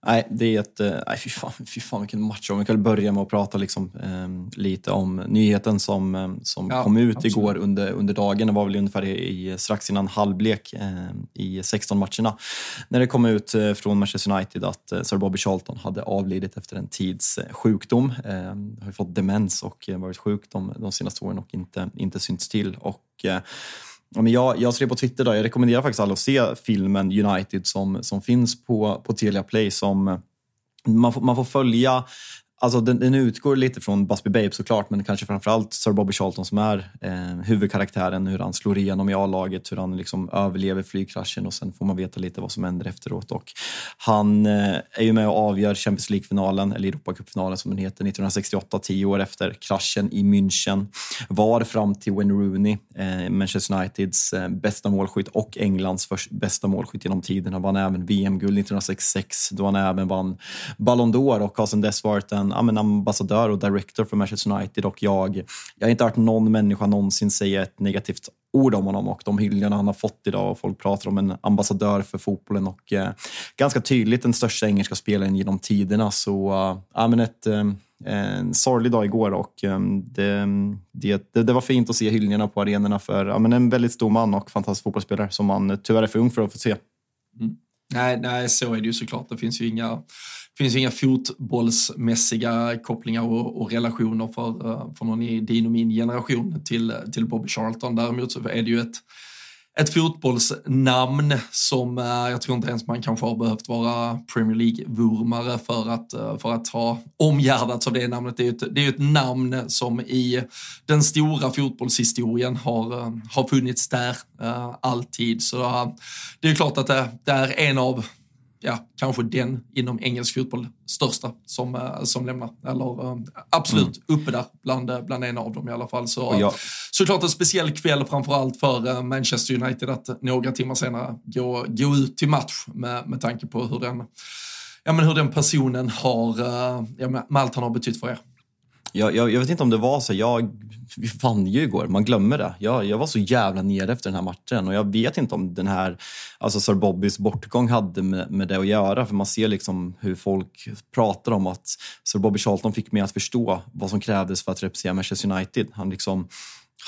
Nej, det är ett... Eh, nej, fy fan, fy fan vilken match. Om vi kan börja med att prata liksom, eh, lite om nyheten som, eh, som ja, kom ut absolut. igår under, under dagen. Det var väl ungefär i, strax innan halvlek eh, i 16 matcherna. När det kom ut eh, från Manchester United att eh, Sir Bobby Charlton hade avlidit efter en tids sjukdom. Eh, har fått demens och varit sjuk de, de senaste åren och inte, inte synts till. Och, Ja, men jag, jag skrev på Twitter, då, jag rekommenderar faktiskt alla att se filmen United som, som finns på, på Telia Play. Som, man, får, man får följa Alltså den, den, utgår lite från Busby Babe såklart, men kanske framförallt Sir Bobby Charlton som är eh, huvudkaraktären, hur han slår igenom i A-laget, hur han liksom överlever flygkraschen och sen får man veta lite vad som händer efteråt. Och han eh, är ju med och avgör Champions League-finalen, eller Europacupfinalen som den heter, 1968, tio år efter kraschen i München. Var fram till Wayne Rooney, eh, Manchester Uniteds eh, bästa målskytt och Englands bästa målskytt genom tiderna. Vann även VM-guld 1966, då han även vann Ballon d'Or och har sedan dess varit en en, ja, ambassadör och director för Manchester United och jag, jag har inte hört någon människa någonsin säga ett negativt ord om honom och de hyllningarna han har fått idag och folk pratar om en ambassadör för fotbollen och eh, ganska tydligt den största engelska spelaren genom tiderna. Så uh, ja, men ett, eh, en sorglig dag igår och eh, det, det, det, var fint att se hyllningarna på arenorna för ja, men en väldigt stor man och fantastisk fotbollsspelare som man tyvärr är för ung för att få se. Mm. Nej, nej, så är det ju såklart. Det finns ju inga finns ju inga fotbollsmässiga kopplingar och, och relationer för, eh, för någon i din och min generation till, till Bobby Charlton. Däremot så är det ju ett, ett fotbollsnamn som eh, jag tror inte ens man kanske har behövt vara Premier League-vurmare för att, eh, för att ha omgärdats av det namnet. Det är ju ett, det är ett namn som i den stora fotbollshistorien har, har funnits där alltid. Så det är klart att det, det är en av ja, kanske den inom engelsk fotboll största som, eh, som lämnar. Eller eh, absolut mm. uppe där bland, eh, bland en av dem i alla fall. Så, ja. Såklart en speciell kväll framförallt för Manchester United att några timmar senare gå, gå ut till match med, med tanke på hur den, ja, men hur den personen har, ja, med allt han har betytt för er. Jag, jag, jag, vet inte om det var så. Jag, vi vann ju igår, man glömmer det. Jag, jag var så jävla nere efter den här matchen och jag vet inte om den här, alltså Sir Bobbys bortgång hade med, med det att göra. För man ser liksom hur folk pratar om att Sir Bobby Charlton fick mig att förstå vad som krävdes för att representera Manchester United. Han liksom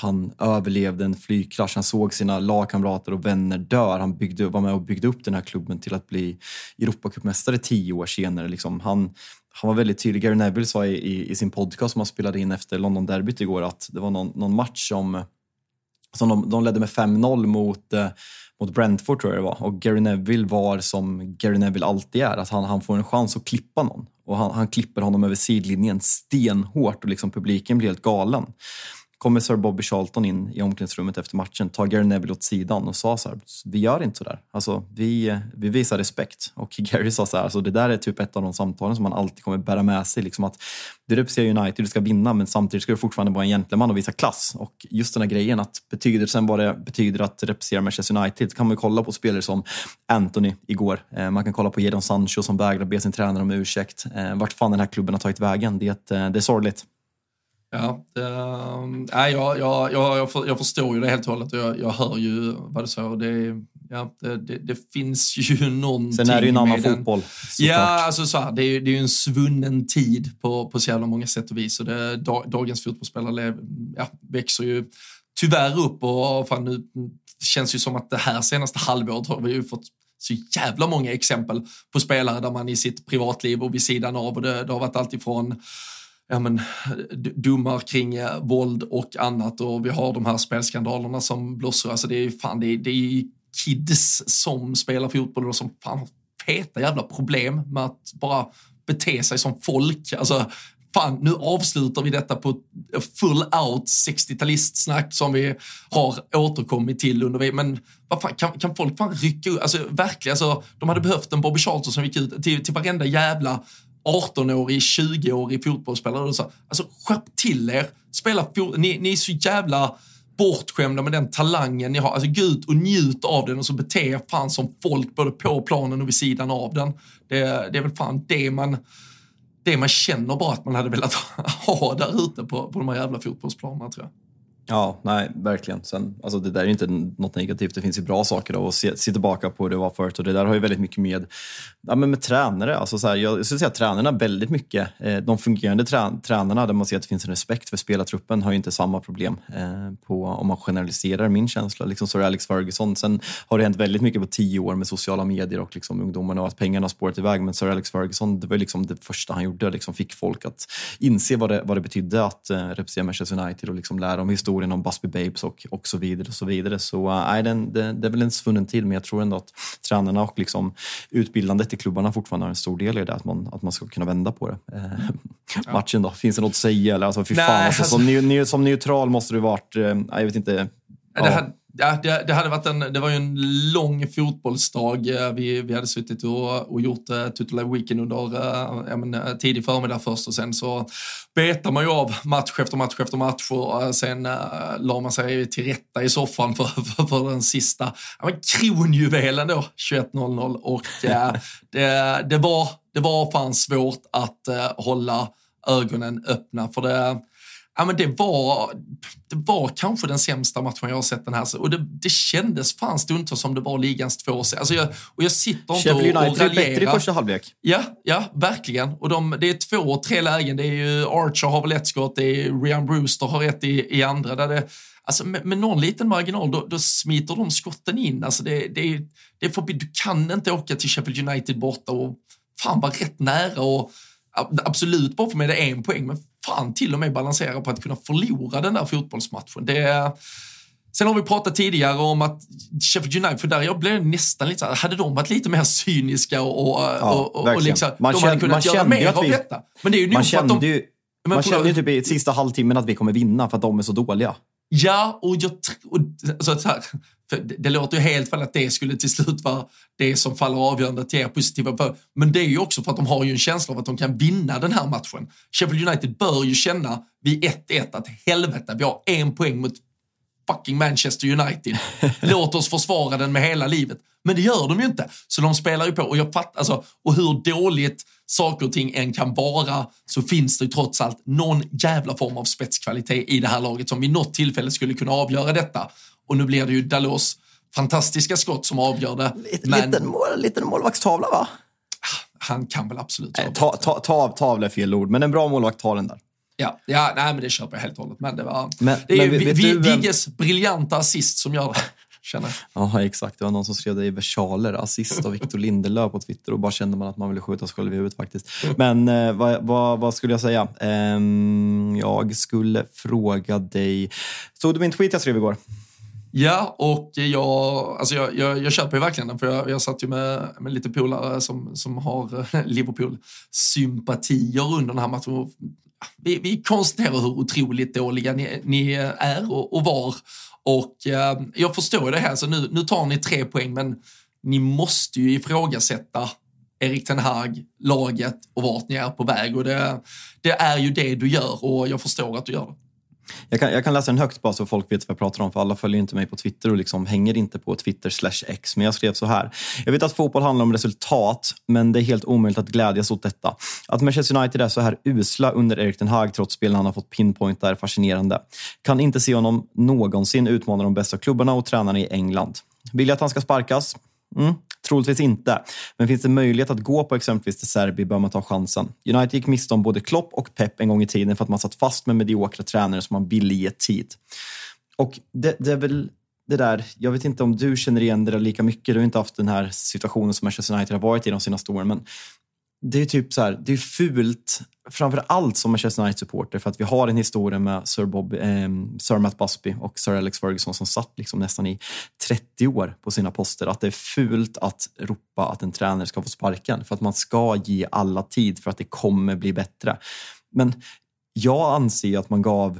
han överlevde en flygkrasch, han såg sina lagkamrater och vänner dö. Han byggde, var med och byggde upp den här klubben till att bli Europacupmästare tio år senare. Liksom. Han, han var väldigt tydlig. Gary Neville sa i, i, i, sin podcast som han spelade in efter London-derbyt igår att det var någon, någon match som, som de, de ledde med 5-0 mot, eh, mot Brentford tror jag det var. Och Gary Neville var som Gary Neville alltid är, att han, han får en chans att klippa någon. Och han, han klipper honom över sidlinjen stenhårt och liksom publiken blir helt galen kommer Sir Bobby Charlton in i omklädningsrummet efter matchen, tar Gary Neville åt sidan och sa så här, vi gör inte sådär. Alltså, vi, vi visar respekt. Och (laughs) Gary sa så här, alltså, det där är typ ett av de samtalen som man alltid kommer bära med sig. Liksom att du representerar United, du ska vinna, men samtidigt ska du fortfarande vara en gentleman och visa klass. Och just den här grejen, att betydelsen vad det betyder att representera Manchester United, kan man kolla på spelare som Anthony igår. Eh, man kan kolla på Jadon Sancho som vägrar be sin tränare om ursäkt. Eh, vart fan den här klubben har tagit vägen, det, eh, det är sorgligt. Ja, äh, jag, jag, jag, jag, förstår ju det helt och hållet och jag, jag hör ju vad du säger. Det, ja, det, det, det, finns ju (laughs) någonting Sen är det ju en annan fotboll. Ja, alltså så här, det, är, det är ju en svunnen tid på, på så jävla många sätt och vis. Och det, dagens fotbollsspelare ja, växer ju tyvärr upp och fan, nu känns ju som att det här senaste halvåret har vi ju fått så jävla många exempel på spelare där man i sitt privatliv och vid sidan av och det, det har varit alltifrån ja, men, domar kring eh, våld och annat och vi har de här spelskandalerna som blossar. Alltså det är fan, det är, det är kids som spelar fotboll och som fan har feta jävla problem med att bara bete sig som folk. Alltså, fan, nu avslutar vi detta på full out 60-talistsnack som vi har återkommit till under Men vad fan, kan, kan folk fan rycka upp, alltså verkligen, alltså, de hade behövt en Bobby Charlton som gick ut till, till varenda jävla 18-årig, 20-årig fotbollsspelare. Och så, alltså skärp till er. Spela ni, ni är så jävla bortskämda med den talangen ni har. Alltså gå ut och njut av den och så bete er fan som folk både på planen och vid sidan av den. Det, det är väl fan det man, det man känner bara att man hade velat (laughs) ha där ute på, på de här jävla fotbollsplanerna tror jag. Ja, nej, verkligen. Sen, alltså det där är inte något negativt. Det finns ju bra saker att se, se tillbaka på hur det var förut. Och det där har ju väldigt mycket med, ja, men med tränare. Alltså så här, jag skulle säga att tränarna väldigt mycket, eh, de fungerande trä, tränarna där man ser att det finns en respekt för spelartruppen har ju inte samma problem eh, på, om man generaliserar min känsla. Liksom Sir Alex Ferguson. Sen har det hänt väldigt mycket på tio år med sociala medier och liksom ungdomarna och att pengarna har spårat iväg. Men Sir Alex Ferguson, det var liksom det första han gjorde. Liksom fick folk att inse vad det, vad det betydde att eh, representera Manchester United och liksom lära om historia historien om Busby Babes och, och så vidare. och så vidare. Så nej, den, det, det är väl en svunnen tid, men jag tror ändå att tränarna och liksom utbildandet i klubbarna fortfarande har en stor del i det, att man, att man ska kunna vända på det. Uh, ja. Matchen då, finns det något att säga? Eller, alltså, fy nej, fan, alltså, alltså... Som, som neutral måste du varit, jag vet inte. Ja. Det, Ja, det, det, hade varit en, det var ju en lång fotbollsdag. Eh, vi, vi hade suttit och, och gjort eh, uh, Tuttle Weekend under uh, men, tidig förmiddag först och sen så betar man ju av match efter match efter match och uh, sen uh, la man sig till rätta i soffan för, (laughs) för, för den sista ja, men kronjuvelen då, 21.00 och uh, det, det, var, det var fan svårt att uh, hålla ögonen öppna för det ja, men det, var, det var kanske den sämsta matchen jag har sett den här. Och det, det kändes fan stundtals som det var ligans två alltså jag, Och jag sitter inte Sheffield och, och United bättre i första halvlek. Ja, ja verkligen. Och de, det är två, tre lägen. Det är ju Archer har väl ett skott, det är Ryan Brewster har ett i, i andra. Där det, alltså med, med någon liten marginal, då, då smiter de skotten in. Alltså det, det, det är förbi, du kan inte åka till Sheffield United borta och fan vara rätt nära och absolut bara få med dig en poäng, men fan till och med balansera på att kunna förlora den där fotbollsmatchen. Det Sen har vi pratat tidigare om att Sheffield United, för där jag blev nästan lite så här, hade de varit lite mer cyniska och, ja, och, och liksom, man de hade kunnat göra mer av vi, detta. Men det är ju man kände de, ju, man kände ju typ i sista halvtimmen att vi kommer vinna för att de är så dåliga. Ja, och jag och, alltså, så här, det, det låter ju helt fel att det skulle till slut vara det som faller avgörande till er positiva för. Men det är ju också för att de har ju en känsla av att de kan vinna den här matchen. Sheffield United bör ju känna vid 1-1 att helvete, vi har en poäng mot fucking Manchester United. (laughs) Låt oss försvara den med hela livet. Men det gör de ju inte. Så de spelar ju på. Och jag fattar, alltså, och hur dåligt saker och ting än kan vara så finns det ju trots allt någon jävla form av spetskvalitet i det här laget som vid något tillfälle skulle kunna avgöra detta. Och nu blir det ju Dalos fantastiska skott som avgör det. Lite, men... liten, mål, liten målvaktstavla va? Han kan väl absolut Nej, ta, ta, ta, Tavla är fel ord, men en bra målvakt tar den där. Ja, ja nej, men det köper jag helt och hållet. Men det, var, men, det är men, ju du, Vigges briljanta assist som gör det. Känner. Ja, exakt. Det var någon som skrev det i versaler, assist av Victor Lindelöf på Twitter och bara kände man att man ville skjuta sig själv i huvudet faktiskt. Men eh, vad, vad, vad, skulle jag säga? Eh, jag skulle fråga dig... Såg du min tweet jag skrev igår? Ja, och jag, alltså jag, jag, jag köper ju verkligen den, för jag, jag satt ju med, med lite polare som, som har eh, (laughs) Liverpool-sympatier under den här matchen. Vi, vi konstaterar hur otroligt dåliga ni, ni är och, och var. Och eh, jag förstår det här, så nu, nu tar ni tre poäng, men ni måste ju ifrågasätta Erik Ten Hag, laget och vart ni är på väg. Och det, det är ju det du gör och jag förstår att du gör det. Jag kan, jag kan läsa den högt bara så folk vet vad jag pratar om, för alla följer inte mig på Twitter och liksom hänger inte på Twitter slash X. Men jag skrev så här. Jag vet att fotboll handlar om resultat, men det är helt omöjligt att glädjas åt detta. Att Manchester United är så här usla under Erik Ten Hag trots spelen han har fått pinpointa är fascinerande. Kan inte se honom någonsin utmana de bästa klubbarna och tränarna i England. Vill jag att han ska sparkas? Mm, troligtvis inte. Men finns det möjlighet att gå på exempelvis till Serbi bör man ta chansen. United gick miste om både Klopp och Pep en gång i tiden för att man satt fast med mediokra tränare som man ville ge tid. Och det, det är väl det där, jag vet inte om du känner igen det där lika mycket. Du har inte haft den här situationen som Manchester United har varit i de senaste åren. Men det är typ så här, det är fult, framför allt som Manchester United-supporter, för att vi har en historia med Sir, Bob, eh, Sir Matt Busby och Sir Alex Ferguson som satt liksom nästan i 30 år på sina poster. Att det är fult att ropa att en tränare ska få sparken, för att man ska ge alla tid för att det kommer bli bättre. Men jag anser att man gav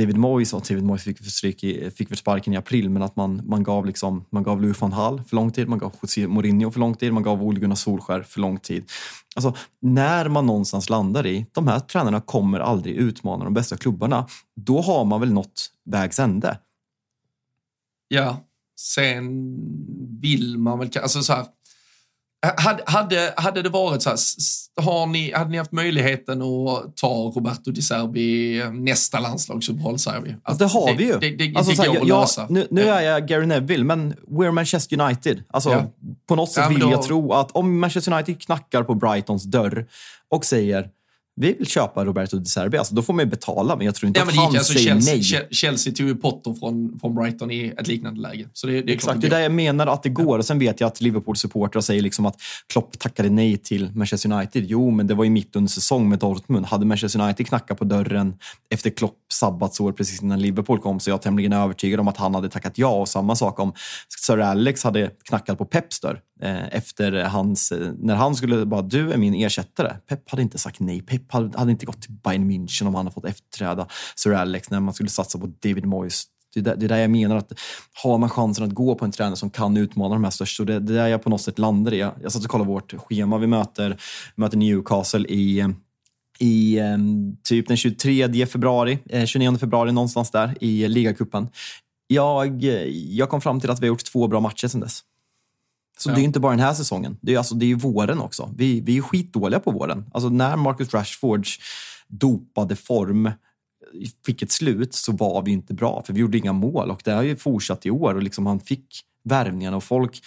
David Moyes och David Moyes fick, stryk i, fick väl sparken i april, men att man, man gav liksom, man gav Louis van Hall för lång tid, man gav José Mourinho för lång tid, man gav Ole Gunnar Solskär för lång tid. Alltså, när man någonstans landar i, de här tränarna kommer aldrig utmana de bästa klubbarna, då har man väl nått vägs ände. Ja, sen vill man väl, alltså så här, hade, hade, hade det varit så här, har ni, hade ni haft möjligheten att ta Roberto Di Serbi nästa landslagsuppehåll, säger vi? Alltså, det har vi ju. Det, det, alltså, det går jag, att lösa. Nu, nu, är jag Gary Neville, men we're Manchester United. Alltså, ja. På något sätt ja, vill då... jag tro att om Manchester United knackar på Brightons dörr och säger vi vill köpa Roberto De Serbi. Alltså, då får man ju betala, men jag tror inte Ja, att han alltså, säger Chelsea, nej. Che- Chelsea tog ju Potter från, från Brighton i ett liknande läge. Så det, det Exakt, det är där jag menar att det går. Och sen vet jag att Liverpool-supportrar säger liksom att Klopp tackade nej till Manchester United. Jo, men det var ju mitt under säsong med Dortmund. Hade Manchester United knackat på dörren efter Klopp sabbatsår precis innan Liverpool kom så är jag tämligen övertygad om att han hade tackat ja. Och samma sak om Sir Alex hade knackat på Peps dörr Eh, efter hans, eh, när han skulle bara, du är min ersättare. Pep hade inte sagt nej. Pep hade, hade inte gått till Bayern München om han hade fått efterträda Sir Alex när man skulle satsa på David Moyes. Det är, där, det är där jag menar att har man chansen att gå på en tränare som kan utmana de här största, det, det är där jag på något sätt landar i. Jag, jag satt och kollade vårt schema. Vi möter, möter Newcastle i i eh, typ den 23 februari, eh, 29 februari någonstans där i ligacupen. Jag, jag kom fram till att vi har gjort två bra matcher sedan dess. Så Ja. det är inte bara den här säsongen. Det är, alltså, det är ju våren också. Vi, vi är skitdåliga på våren. Alltså när Marcus Rashfords dopade form fick ett slut så var vi inte bra, för vi gjorde inga mål. Och det har ju fortsatt i år och liksom han fick värvningarna och folk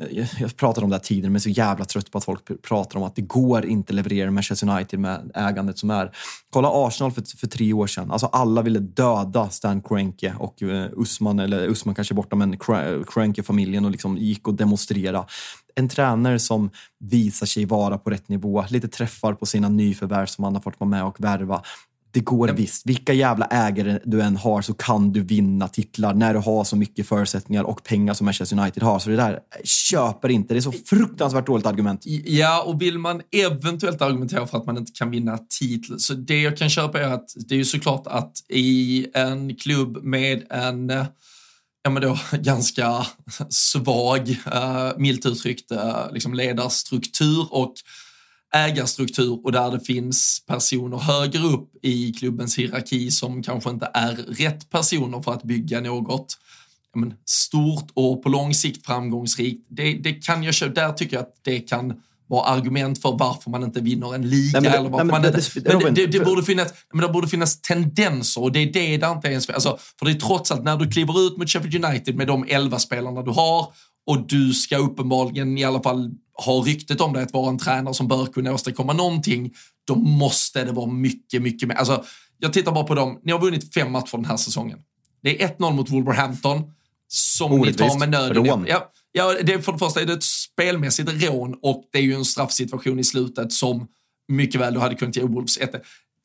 Eh, jag pratade om det här tidigare, men är så jävla trött på att folk pratar om att det går inte leverera Manchester United med ägandet som är. Kolla Arsenal för, för tre år sedan. Alltså alla ville döda Stan Kroenke och uh, Usman, eller Usman kanske är borta, men eh, Kroenke-familjen och liksom gick och demonstrerade. En tränare som visar sig vara på rätt nivå, lite träffar på sina nyförvärv som han har fått vara med och värva. Det går visst. Vilka jävla ägare du än har så kan du vinna titlar när du har så mycket förutsättningar och pengar som Manchester United har. Så det där köper inte. Det är så fruktansvärt dåligt argument. Ja, och vill man eventuellt argumentera för att man inte kan vinna titel, så det jag kan köpa är att det är ju såklart att i en klubb med en eh, ja, men då, (laughs) ganska svag, uh, milt uttryckt, uh, liksom ledarstruktur och ägarstruktur och där det finns personer högre upp i klubbens hierarki som kanske inte är rätt personer för att bygga något men, stort och på lång sikt framgångsrikt. Det, det kan jag köpa. Där tycker jag att det kan vara argument för varför man inte vinner en liga. Nej, men det- eller varför nej, man inte, det- men det, det, borde finnas, men det borde finnas tendenser och det är det där inte ens... Alltså, för det är trots allt när du kliver ut mot Sheffield United med de elva spelarna du har och du ska uppenbarligen i alla fall ha ryktet om dig att vara en tränare som bör kunna åstadkomma någonting, då måste det vara mycket, mycket mer. Alltså, jag tittar bara på dem. Ni har vunnit fem matcher den här säsongen. Det är 1-0 mot Wolverhampton som ni tar Orättvist. med nöden. Rån. Ja, ja, det är för det första är det ett spelmässigt rån och det är ju en straffsituation i slutet som mycket väl du hade kunnat ge Wolves 1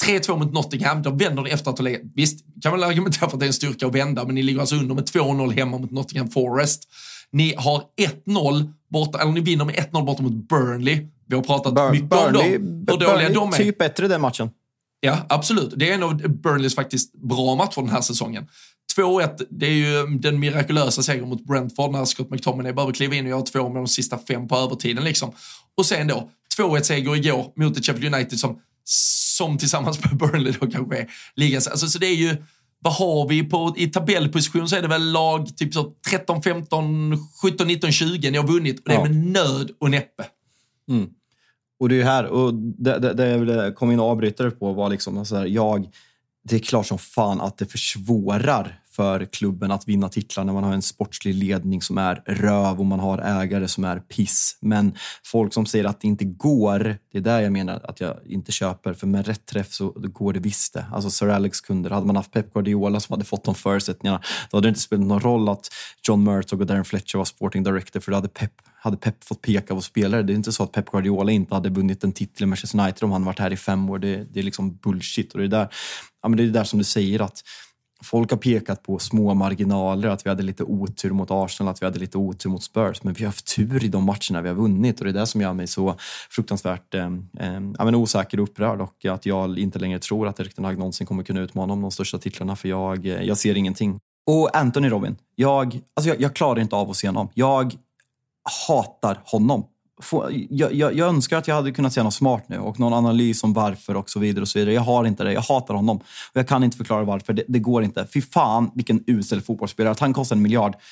3-2 mot Nottingham, då vänder ni efter att ha legat. Visst, kan väl argumentera för att det är en styrka att vända, men ni ligger alltså under med 2-0 hemma mot Nottingham Forest. Ni har 1-0 borta, eller ni vinner med 1-0 borta mot Burnley. Vi har pratat Bur- mycket om dem, hur dåliga Burnley de är. typ bättre den matchen. Ja, absolut. Det är en av Burnleys faktiskt bra matcher den här säsongen. 2-1, det är ju den mirakulösa segern mot Brentford när Scott McTominay behöver kliva in och göra två med de sista fem på övertiden. Liksom. Och sen då, 2-1 seger igår mot Sheffield United som, som tillsammans med Burnley då kanske är ligans... Alltså, så det är ju, vad har vi på, i tabellposition så är det väl lag typ så 13, 15, 17, 19, 20 ni har vunnit och det är med nöd och näppe. Och det är här, och det, det, det jag ville komma in och avbryta det på var liksom så här, jag, det är klart som fan att det försvårar för klubben att vinna titlar när man har en sportslig ledning som är röv och man har ägare som är piss. Men folk som säger att det inte går, det är där jag menar att jag inte köper. För med rätt träff så går det visst det. Alltså Sir Alex kunder, hade man haft Pep Guardiola som hade fått de förutsättningarna, då hade det inte spelat någon roll att John Murtog och Darren Fletcher var sporting director, för då hade Pep hade Pep fått peka på spelare. Det är inte så att Pep Guardiola inte hade vunnit en titel i Manchester United om han varit här i fem år. Det, det är liksom bullshit. Och det är där, ja, men det är där som du säger att folk har pekat på små marginaler, att vi hade lite otur mot Arsenal, att vi hade lite otur mot Spurs. Men vi har haft tur i de matcherna vi har vunnit och det är det som gör mig så fruktansvärt eh, eh, osäker och upprörd och att jag inte längre tror att Erik den Hag någonsin kommer kunna utmana om de största titlarna för jag, eh, jag ser ingenting. Och Anthony Robin, jag, alltså jag, jag klarar inte av att se honom. Jag hatar honom. Få- Jag, jag, jag önskar att jag hade kunnat säga något smart nu och någon analys om varför och så vidare. och så vidare. Jag har inte det. Jag hatar honom. Och jag kan inte förklara varför. Det, det går inte. Fy fan vilken usel fotbollsspelare. Att han kostar en miljard. (laughs)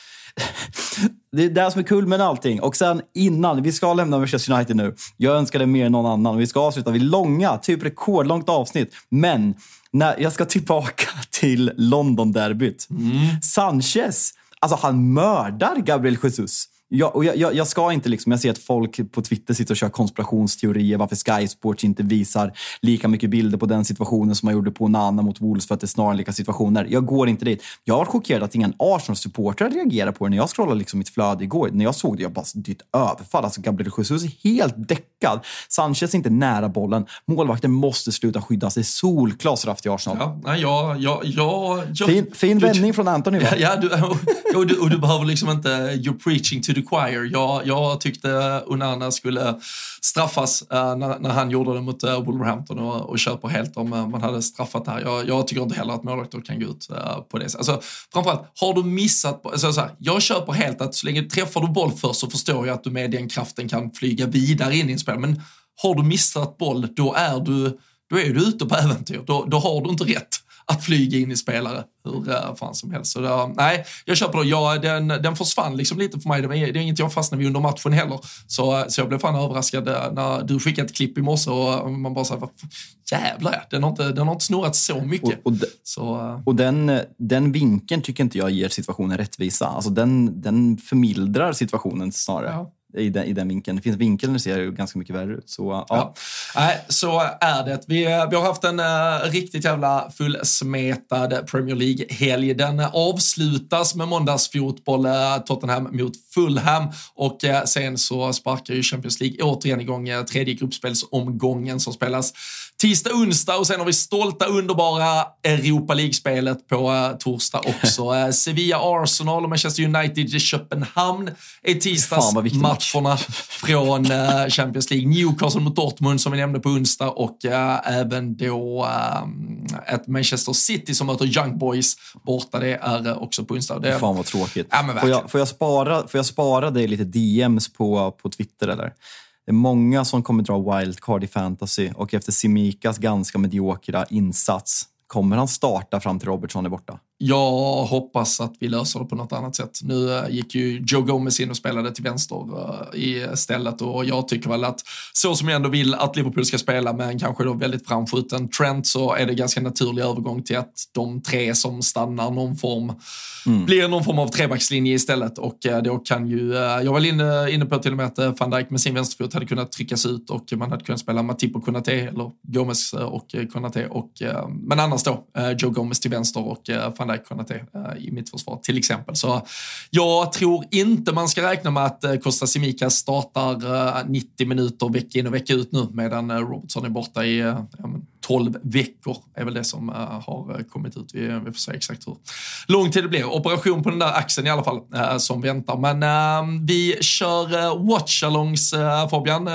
Det är det som är kul med allting. Och sen innan, vi ska lämna Manchester United nu. Jag önskar det mer än någon annan. Vi ska avsluta vid långa, typ rekordlångt avsnitt. Men när jag ska tillbaka (laughs) till London-derbyt. Sanchez, alltså han mördar Gabriel Jesus. Ja, och jag, jag, jag, ska inte liksom, jag ser att folk på Twitter sitter och kör konspirationsteorier varför Sky Sports inte visar lika mycket bilder på den situationen som man gjorde på Nana mot Wolves för att det är snarlika situationer. Jag går inte dit. Jag var chockerad att ingen Arsenal-supportrar reagerade på det när jag scrollade liksom mitt flöde igår. När jag såg det, jag bara, det är ett överfall. Alltså Gabriel Jesus är helt däckad. Sanchez är inte nära bollen. Målvakten måste sluta skydda sig. Solklar straff till Arsenal. Ja, jag, jag, jag, jag, fin fin vändning från Anthony va? Ja, du, och, du, och du behöver liksom inte, you're preaching to the choir. Jag, jag tyckte Onana skulle straffas uh, när, när, han gjorde det mot uh, Wolverhampton och, och köper helt om eh, man hade straffat här. Jag, jag, tycker inte heller att målvakter kan gå ut på det alltså, Framförallt, har du missat, alltså, så här, jag köper helt att så länge träffar du boll först så förstår jag att du med den kraften kan flyga vidare in i en spel. Men har du missat boll, då är du, då är du ute på äventyr. Då, då har du inte rätt att flyga in i spelare hur uh, fan som helst. Så det, nej, jag köper det. Ja, den, den försvann liksom lite för mig. Det, var, det är inget jag fastnade vid under matchen heller. Så, så jag blev fan överraskad när du skickade ett klipp i morse och man bara sa, jävlar den har, inte, den har inte snurrat så mycket. Och, och, de, så, och den, den vinkeln tycker inte jag ger situationen rättvisa. Alltså den, den förmildrar situationen snarare. Ja i den, i den vinkeln. Det finns vinkeln det ser ganska mycket värre ut. Så, ja. ja. Nej, så är det. Vi, vi har haft en uh, riktigt jävla fullsmetad Premier League-helg. Den avslutas med måndagsfotboll, uh, Tottenham mot Fulham och uh, sen så sparkar ju Champions League återigen igång uh, tredje gruppspelsomgången som spelas tisdag, onsdag och sen har vi stolta, underbara Europa League-spelet på uh, torsdag också. (laughs) Uh, Sevilla-Arsenal och Manchester United-Köpenhamn är tisdagsmatcherna från uh, Champions League. Newcastle mot Dortmund som vi nämnde på onsdag och även då ett Manchester City som möter Young Boys borta. Det är också på onsdag. Det... Fan vad tråkigt. Ja, får, jag, får, jag spara, får jag spara dig lite DMs på, på Twitter eller? Det är många som kommer dra wildcard i fantasy och efter Simikas ganska mediokra insats, kommer han starta fram till Robertson är borta? Jag hoppas att vi löser det på något annat sätt. Nu eh, gick ju Joe Gomez in och spelade till vänster uh, i stället och jag tycker väl att så som jag ändå vill att Liverpool ska spela med en kanske då väldigt framskjuten Trent så är det ganska naturlig övergång till att de tre som stannar någon form mm. blir någon form av trebackslinje istället och uh, då kan ju, jag var inne, inne på till och med att van Dijk med sin vänsterfot hade kunnat tryckas ut och man hade kunnat spela Matip och Konate eller Gomez och Konate och men annars då Joe Gomez till vänster och van Dijk hade kunnat det eh, i mitt försvar till exempel. Så jag tror inte man ska räkna med att eh, Costa Simica startar eh, 90 minuter vecka in och vecka ut nu medan Robertson är borta i ja, 12 veckor är väl det som uh, har kommit ut. Vi, vi får se exakt hur lång tid det blir. Operation på den där axeln i alla fall som väntar. Men uh, vi kör watchalongs Fabian,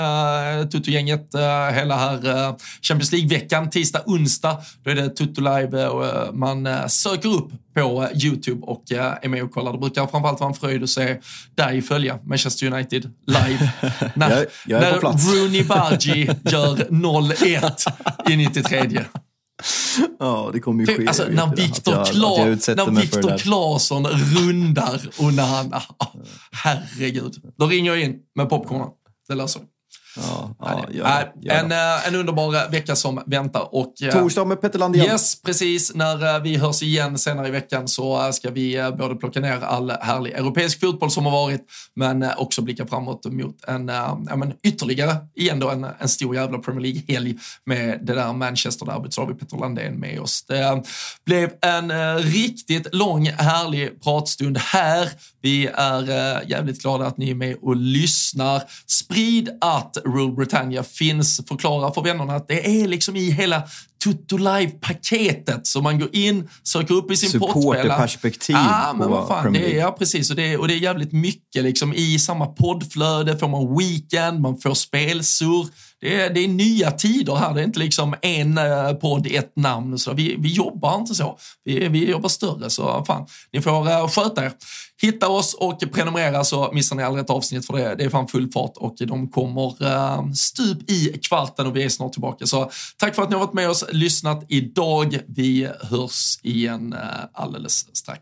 Tutto-gänget hela här Champions League-veckan. Tisdag, onsdag, då är det Tutto Live och man söker upp på YouTube och är med och kollar. Det brukar framförallt vara en fröjd att se dig följa Manchester United live. (laughs) när jag, jag är när Rooney Bargi gör (laughs) 0-1 i 93. (laughs) Ja, det kommer ju ske. Alltså, när Viktor, jag, Kla när Viktor Claesson rundar Onana. (laughs) Herregud. Då ringer jag in med popcornen. Det löser vi. Ja, ja, gör, gör en, eh, en underbar vecka som väntar. Och, eh, Torsdag med Petter Landén. Yes, precis. När eh, vi hörs igen senare i veckan så ska vi både plocka ner all härlig europeisk fotboll som har varit, men också blicka framåt mot en, ja, men ytterligare, igen då, en, en stor jävla Premier League-helg med det där Manchester-derbyt. Så har vi Petter Landén med oss. Det blev en riktigt lång, härlig pratstund här. Vi är jävligt glada att ni är med och lyssnar. Sprid att Rule Britannia finns. Förklara för vännerna att det är liksom i hela Tutto Live-paketet. Så man går in, söker upp i sin portspelare. Supporterperspektiv ah, men vad fan, det är, Ja, precis. Och det, är, och det är jävligt mycket liksom i samma poddflöde. Får man weekend, man får spelsur. Det är, det är nya tider här. Det är inte liksom en eh, podd, ett namn. Så vi, vi jobbar inte så. Vi, vi jobbar större. Så fan, ni får eh, sköta er. Hitta oss och prenumerera så missar ni aldrig ett avsnitt för det, det är fan full fart och de kommer eh, stup i kvarten och vi är snart tillbaka. Så tack för att ni har varit med oss, lyssnat idag. Vi hörs igen alldeles strax.